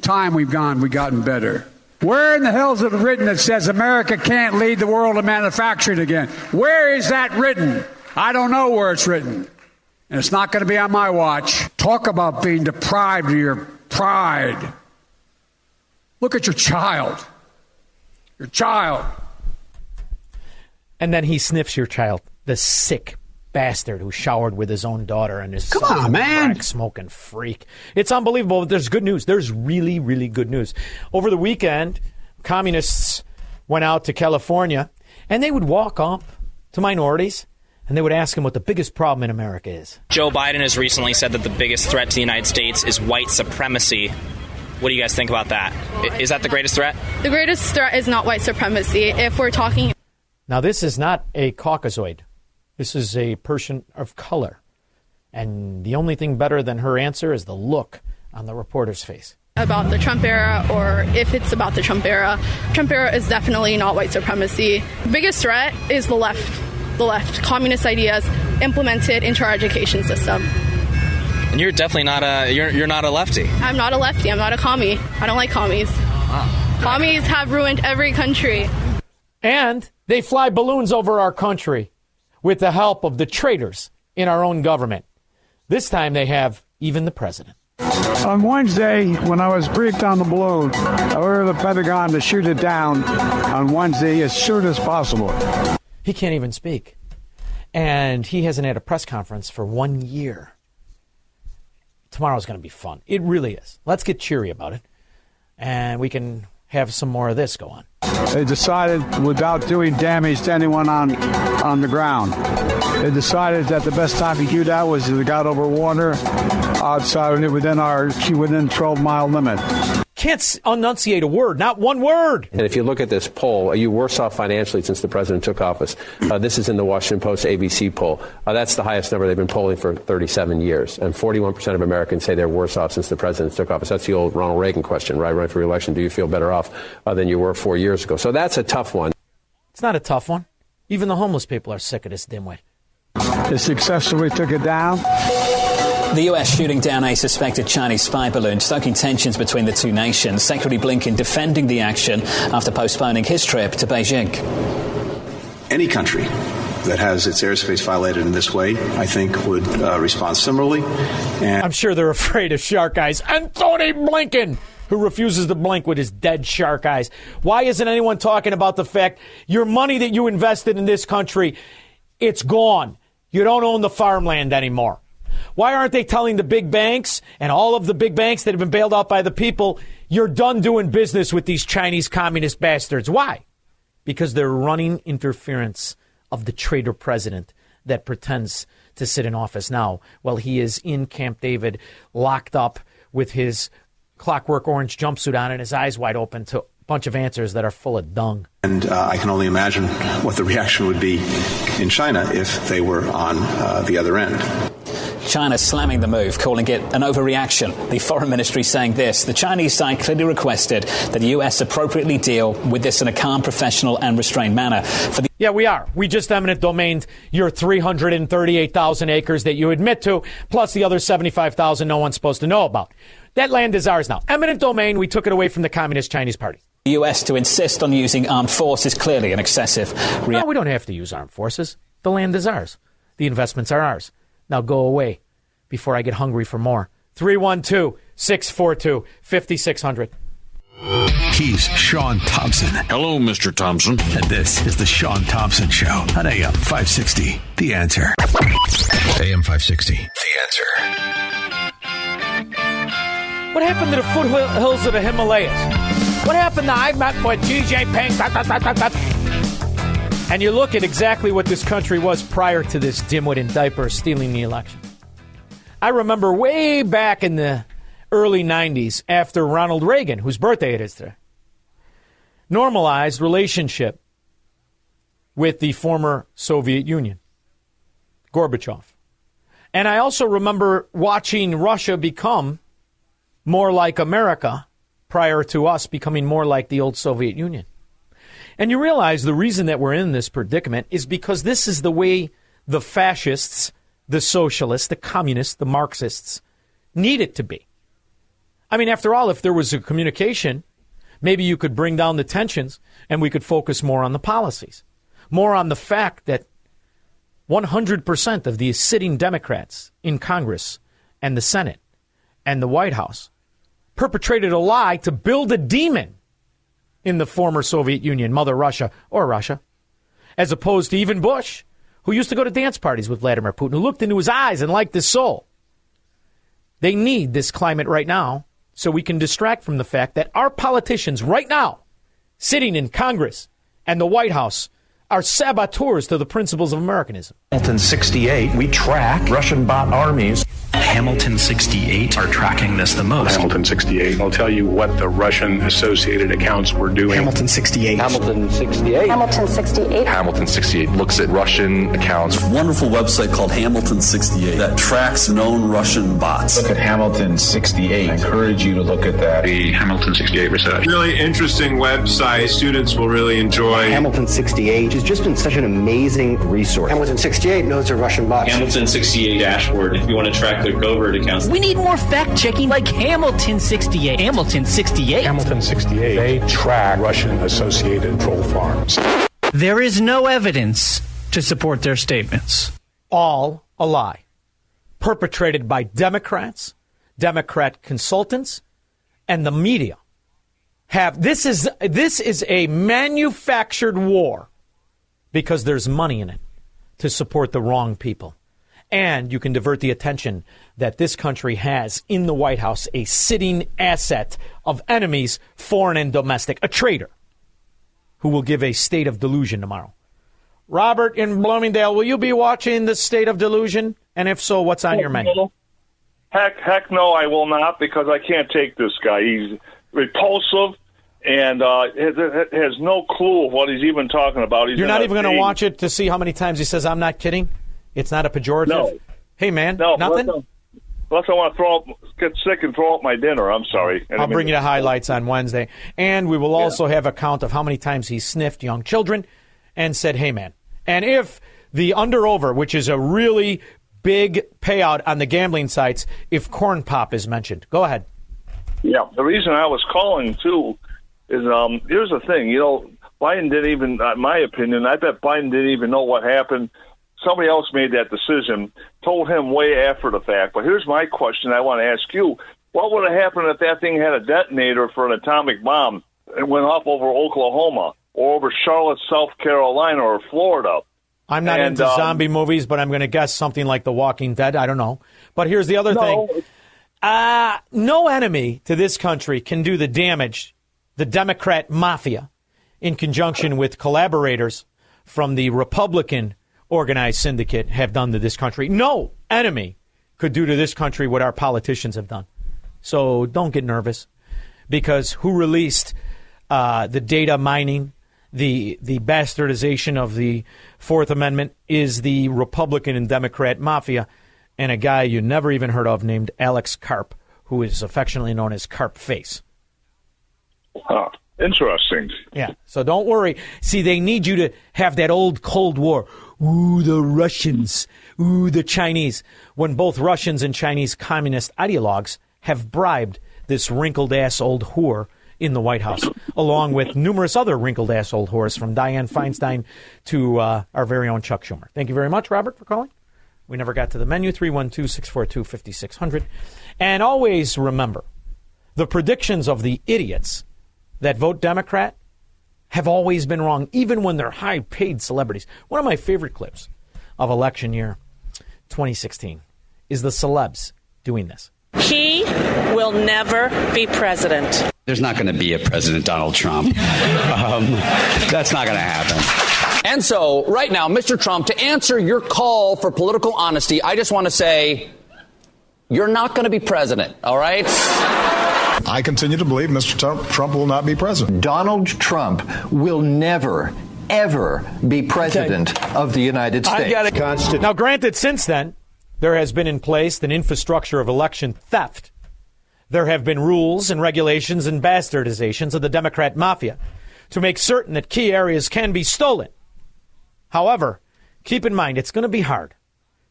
time we've gone, we've gotten better. Where in the hell is it written that says America can't lead the world in manufacturing again? Where is that written? I don't know where it's written. And it's not going to be on my watch. Talk about being deprived of your pride. Look at your child. Your child. And then he sniffs your child, the sick bastard who showered with his own daughter and his Come on, man. smoking freak. It's unbelievable. But there's good news. There's really, really good news. Over the weekend, communists went out to California and they would walk up to minorities and they would ask him what the biggest problem in America is. Joe Biden has recently said that the biggest threat to the United States is white supremacy. What do you guys think about that? I- Is that the greatest threat? The greatest threat is not white supremacy. If we're talking Now, this is not a Caucasoid. This is a person of color. And the only thing better than her answer is the look on the reporter's face. about the Trump era or if it's about the Trump era, Trump era is definitely not white supremacy. The biggest threat is the left, the left, communist ideas implemented into our education system. And you're definitely not a you're you're not a lefty. I'm not a lefty. I'm not a commie. I don't like commies. Commies have ruined every country. And they fly balloons over our country with the help of the traitors in our own government. This time they have even the president. On Wednesday, when I was briefed on the balloon, I ordered the Pentagon to shoot it down on Wednesday as soon as possible. He can't even speak. And he hasn't had a press conference for one year. Tomorrow's going to be fun. It really is. Let's get cheery about it. And we can have some more of this go on. They decided, without doing damage to anyone on on the ground, they decided that the best time to do that was they got over Warner outside within our within 12 mile limit. Can't enunciate a word, not one word. And if you look at this poll, are you worse off financially since the president took office? Uh, this is in the Washington Post ABC poll. Uh, that's the highest number they've been polling for 37 years. And 41% of Americans say they're worse off since the president took office. That's the old Ronald Reagan question, right? Running for re-election, do you feel better off uh, than you were four years ago? So that's a tough one. It's not a tough one. Even the homeless people are sick of this dimwit. They successfully took it down. The US shooting down a suspected Chinese spy balloon, stoking tensions between the two nations. Secretary Blinken defending the action after postponing his trip to Beijing. Any country that has its airspace violated in this way, I think, would uh, respond similarly. And I'm sure they're <laughs> afraid of shark eyes. And Tony Blinken, who refuses to blink with his dead shark eyes. Why isn't anyone talking about the fact your money that you invested in this country, it's gone. You don't own the farmland anymore. Why aren't they telling the big banks and all of the big banks that have been bailed out by the people, you're done doing business with these Chinese communist bastards? Why? Because they're running interference of the traitor president that pretends to sit in office now while he is in Camp David, locked up with his clockwork orange jumpsuit on and his eyes wide open to a bunch of answers that are full of dung. And uh, I can only imagine what the reaction would be in China if they were on uh, the other end. China slamming the move, calling it an overreaction. The foreign ministry saying this the Chinese side clearly requested that the U.S. appropriately deal with this in a calm, professional, and restrained manner. For the Yeah, we are. We just eminent domained your 338,000 acres that you admit to, plus the other 75,000 no one's supposed to know about. That land is ours now. Eminent domain, we took it away from the Communist Chinese Party. The U.S. to insist on using armed force is clearly an excessive No, we don't have to use armed forces. The land is ours. The investments are ours. Now go away before I get hungry for more. 312 642 5600. He's Sean Thompson. Hello, Mr. Thompson. And this is the Sean Thompson Show on AM 560. The answer. AM 560. The answer. What happened to the foothills of the Himalayas? What happened to I met with Xi Jinping? dot, dot, dot, dot, dot. And you look at exactly what this country was prior to this dimwit in diapers stealing the election. I remember way back in the early 90s after Ronald Reagan, whose birthday it is today, normalized relationship with the former Soviet Union, Gorbachev. And I also remember watching Russia become more like America prior to us becoming more like the old Soviet Union. And you realize the reason that we're in this predicament is because this is the way the fascists, the socialists, the communists, the Marxists need it to be. I mean, after all, if there was a communication, maybe you could bring down the tensions and we could focus more on the policies, more on the fact that 100% of the sitting Democrats in Congress and the Senate and the White House perpetrated a lie to build a demon in the former Soviet Union, Mother Russia or Russia, as opposed to even Bush, who used to go to dance parties with Vladimir Putin, who looked into his eyes and liked his soul. They need this climate right now so we can distract from the fact that our politicians right now, sitting in Congress and the White House, are saboteurs to the principles of Americanism. Hamilton 68, we track Russian bot armies. Hamilton 68 are tracking this the most. Hamilton 68 will tell you what the Russian associated accounts were doing. Hamilton 68. Hamilton 68. Hamilton 68. Hamilton 68 looks at Russian accounts. Wonderful website called Hamilton 68 that tracks known Russian bots. Look at Hamilton 68. I encourage you to look at that. The Hamilton 68 research. Really interesting website. Students will really enjoy. Hamilton 68 has just been such an amazing resource. Hamilton 68 knows their Russian bots. Hamilton 68 dashboard if you want to track their covert accounts. We need more fact checking like Hamilton 68. Hamilton 68. Hamilton 68. They track Russian associated troll farms. There is no evidence to support their statements. All a lie. Perpetrated by Democrats, Democrat consultants and the media have this is this is a manufactured war because there's money in it to support the wrong people. And you can divert the attention that this country has in the White House a sitting asset of enemies, foreign and domestic, a traitor who will give a state of delusion tomorrow. Robert in Bloomingdale, will you be watching the state of delusion? And if so, what's on your menu? Heck, heck, no, I will not because I can't take this guy. He's repulsive and uh, has, has no clue of what he's even talking about. He's You're not even going to watch it to see how many times he says, I'm not kidding? It's not a pejorative? No. Hey, man, No, nothing? Unless, I- unless I want to throw up, get sick and throw up my dinner. I'm sorry. I'll bring you the highlights on Wednesday. And we will also have a count of how many times he sniffed young children and said, hey, man. And if the under over, which is a really big payout on the gambling sites, if corn pop is mentioned. Go ahead. Yeah, the reason I was calling too is um here's the thing, you know, Biden didn't even, in my opinion, I bet Biden didn't even know what happened. Somebody else made that decision, told him way after the fact. But here's my question I want to ask you. What would have happened if that thing had a detonator for an atomic bomb and went off over Oklahoma or over Charlotte, South Carolina or Florida? I'm not And, into um, zombie movies, but I'm going to guess something like The Walking Dead. I don't know. But here's the other thing. Uh, no enemy to this country can do the damage the Democrat mafia, in conjunction with collaborators from the Republican organized syndicate, have done to this country. No enemy could do to this country what our politicians have done. So don't get nervous because who released uh, the data mining, the the bastardization of the Fourth Amendment is the Republican and Democrat mafia, and a guy you never even heard of named Alex Karp, who is affectionately known as Carp Face. Huh. Interesting. Yeah. So don't worry. See, they need you to have that old Cold War. Ooh, the Russians. Ooh, the Chinese. When both Russians and Chinese communist ideologues have bribed this wrinkled ass old whore in the White House, <coughs> along with numerous other wrinkled ass old whores from Dianne Feinstein to uh, our very own Chuck Schumer. Thank you very much, Robert, for calling. We never got to the menu 312 642 5600. And always remember the predictions of the idiots that vote Democrat have always been wrong, even when they're high paid celebrities. One of my favorite clips of election year 2016 is the celebs doing this. He will never be president. There's not going to be a President Donald Trump. <laughs> Um, that's not going to happen. And so, right now, Mr. Trump, to answer your call for political honesty, I just want to say you're not going to be president, all right? I continue to believe Mr. Trump, Trump will not be president. Donald Trump will never, ever be president of the United States. I got it. Now, granted, since then, there has been in place an infrastructure of election theft. There have been rules and regulations and bastardizations of the Democrat mafia to make certain that key areas can be stolen. However, keep in mind, it's going to be hard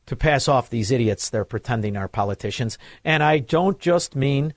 to pass off these idiots they're pretending are politicians. And I don't just mean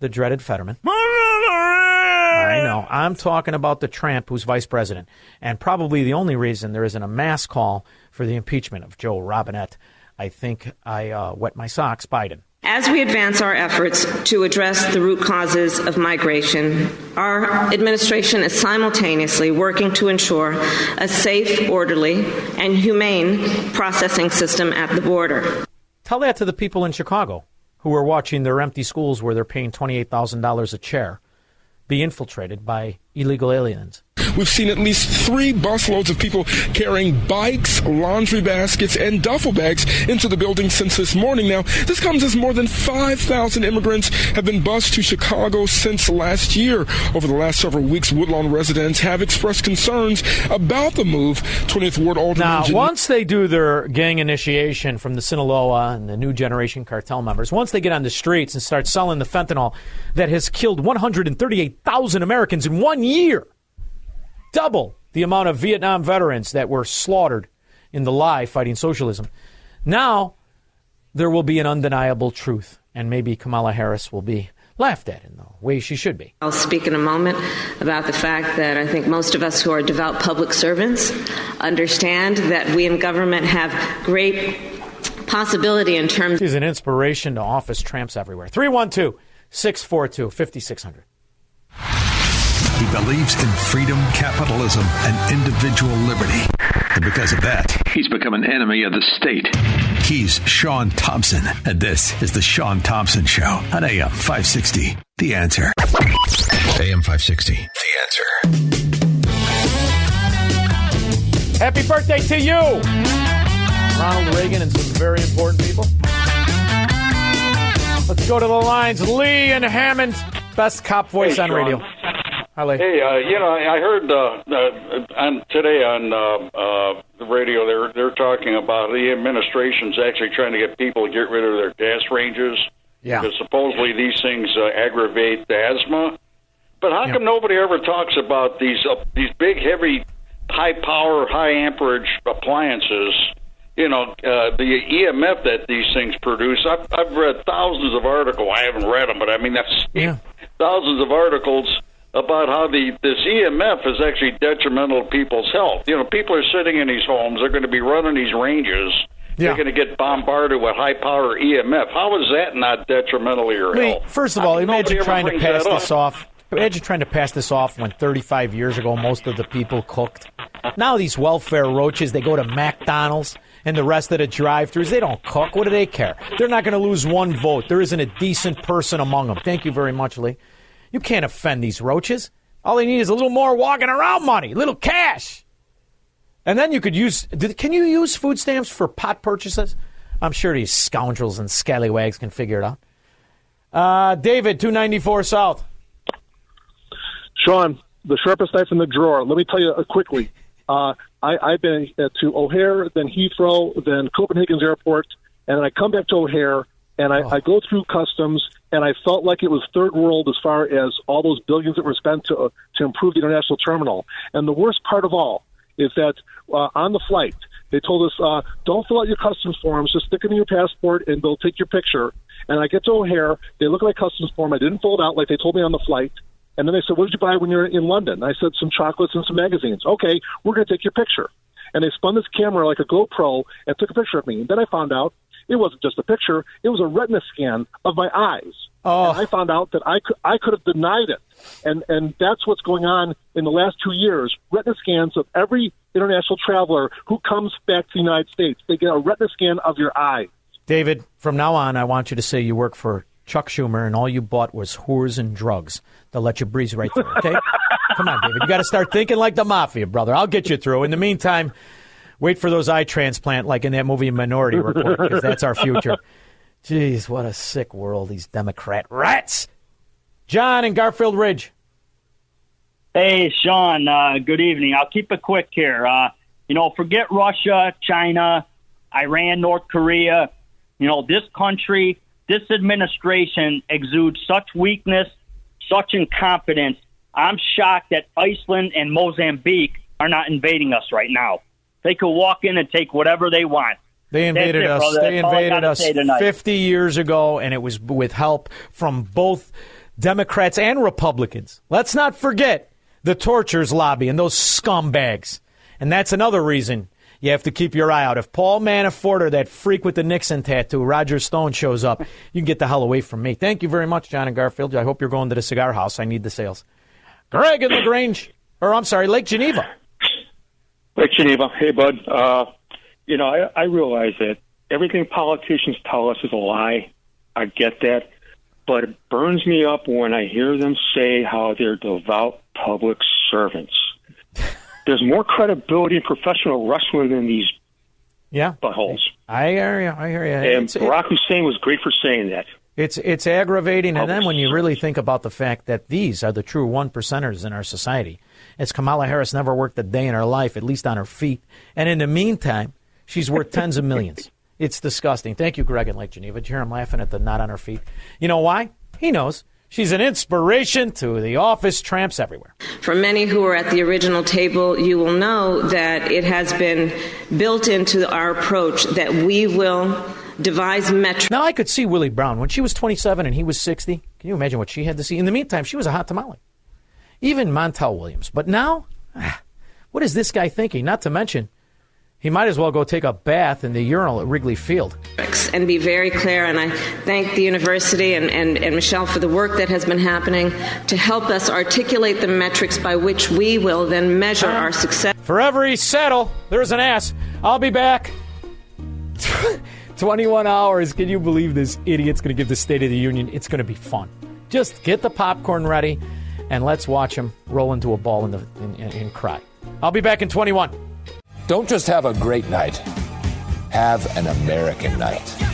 the dreaded Fetterman. I know. I'm talking about the tramp who's vice president. And probably the only reason there isn't a mass call for the impeachment of Joe Robinette. I think I uh, wet my socks, Biden. As we advance our efforts to address the root causes of migration, our administration is simultaneously working to ensure a safe, orderly, and humane processing system at the border. Tell that to the people in Chicago who are watching their empty schools where they're paying $28,000 a chair be infiltrated by illegal aliens. We've seen at least three busloads of people carrying bikes, laundry baskets, and duffel bags into the building since this morning. Now, this comes as more than 5,000 immigrants have been bused to Chicago since last year. Over the last several weeks, Woodlawn residents have expressed concerns about the move. 20th Ward Alderman. Now, Jan- once they do their gang initiation from the Sinaloa and the new generation cartel members, once they get on the streets and start selling the fentanyl that has killed 138,000 Americans in one year, double the amount of Vietnam veterans that were slaughtered in the lie fighting socialism. Now, there will be an undeniable truth, and maybe Kamala Harris will be laughed at in the way she should be. I'll speak in a moment about the fact that I think most of us who are devout public servants understand that we in government have great possibility in terms. She's an inspiration to office tramps everywhere. 312 642 5600. He believes in freedom, capitalism, and individual liberty. And because of that, he's become an enemy of the state. He's Sean Thompson, and this is The Sean Thompson Show on AM 560. The answer. AM 560. The answer. Happy birthday to you, Ronald Reagan, and some very important people. Let's go to the lines. Lee and Hammond, best cop voice Hey, on Sean. radio. Hi, Lee. Hey, uh, you know, I heard uh, uh, on today on uh, uh, the radio they're they're talking about the administration's actually trying to get people to get rid of their gas ranges Yeah. because supposedly these things uh, aggravate the asthma. But how come nobody ever talks about these uh, these big, heavy, high power, high amperage appliances? You know, uh, the EMF that these things produce. I've, I've read thousands of articles. I haven't read them, but I mean, that's thousands of articles about how the this EMF is actually detrimental to people's health. You know, people are sitting in these homes. They're going to be running these ranges. They're going to get bombarded with high power EMF. How is that not detrimental to your Lee, health? first of all, I mean, imagine trying to pass this up. off. Imagine trying to pass this off when 35 years ago most of the people cooked. Now these welfare roaches, they go to McDonald's and the rest of the drive-throughs. They don't cook. What do they care? They're not going to lose one vote. There isn't a decent person among them. Thank you very much, Lee. You can't offend these roaches. All they need is a little more walking around money, a little cash. And then you could use. Can you use food stamps for pot purchases? I'm sure these scoundrels and scallywags can figure it out. Uh, David, 294 South. Sean, the sharpest knife in the drawer. Let me tell you uh, quickly. <laughs> Uh, I, I've been uh, to O'Hare, then Heathrow, then Copenhagen's airport, and then I come back to O'Hare, and I, I go through customs, and I felt like it was third world as far as all those billions that were spent to uh, to improve the international terminal. And the worst part of all is that uh, on the flight, they told us, uh, don't fill out your customs forms, just stick them in your passport, and they'll take your picture. And I get to O'Hare, they look at my customs form, I didn't fill it out like they told me on the flight. And then they said, "What did you buy when you're in London?" I said, "Some chocolates and some magazines." Okay, we're going to take your picture. And they spun this camera like a GoPro and took a picture of me. And then I found out it wasn't just a picture; it was a retina scan of my eyes. Oh. And I found out that I could I could have denied it, and and that's what's going on in the last two years. Retina scans of every international traveler who comes back to the United States. They get a retina scan of your eye. David, from now on, I want you to say you work for Chuck Schumer and all you bought was whores and drugs. They'll let you breeze right through, okay? <laughs> Come on, David. You got to start thinking like the mafia, brother. I'll get you through. In the meantime, wait for those eye transplant like in that movie Minority Report because that's our future. <laughs> Jeez, what a sick world, these Democrat rats. John in Garfield Ridge. Hey, Sean. Uh, good evening. I'll keep it quick here. Uh, you know, forget Russia, China, Iran, North Korea. You know, this country, this administration exudes such weakness, such incompetence. I'm shocked that Iceland and Mozambique are not invading us right now. They could walk in and take whatever they want. They invaded it, us. brother. They That's invaded us 50 years ago, and it was with help from both Democrats and Republicans. Let's not forget the tortures lobby and those scumbags. And that's another reason you have to keep your eye out. If Paul Manafort or that freak with the Nixon tattoo, Roger Stone, shows up, you can get the hell away from me. Thank you very much, John and Garfield. I hope you're going to the cigar house. I need the sales. Greg in LaGrange, or I'm sorry, Lake Geneva. Lake Geneva. Hey, bud. Uh, you know, I, I realize that everything politicians tell us is a lie. I get that. But it burns me up when I hear them say how they're devout public servants. <laughs> There's more credibility in professional wrestling than these Yeah. buttholes. I hear you. I hear you. And It's- Barack Hussein was great for saying that. It's it's aggravating, and then when you really think about the fact that these are the true one percenters in our society, as Kamala Harris never worked a day in her life, at least on her feet, and in the meantime, she's worth tens of millions. <laughs> It's disgusting. Thank you, Greg in Lake Geneva. Did you hear him laughing at the not on her feet? You know why? He knows. She's an inspiration to the office tramps everywhere. For many who were at the original table, you will know that it has been built into our approach that we will devise metrics. Now I could see Willie Brown when she was 27 and he was 60. Can you imagine what she had to see? In the meantime, she was a hot tamale. Even Montel Williams. But now, ah, what is this guy thinking? Not to mention, he might as well go take a bath in the urinal at Wrigley Field. And be very clear, and I thank the university and, and, and Michelle for the work that has been happening to help us articulate the metrics by which we will then measure our success. For every settle, there's an ass. I'll be back. <laughs> 21 hours. Can you believe this idiot's going to give the State of the Union? It's going to be fun. Just get the popcorn ready and let's watch him roll into a ball in and cry. I'll be back in 21. Don't just have a great night, have an American night.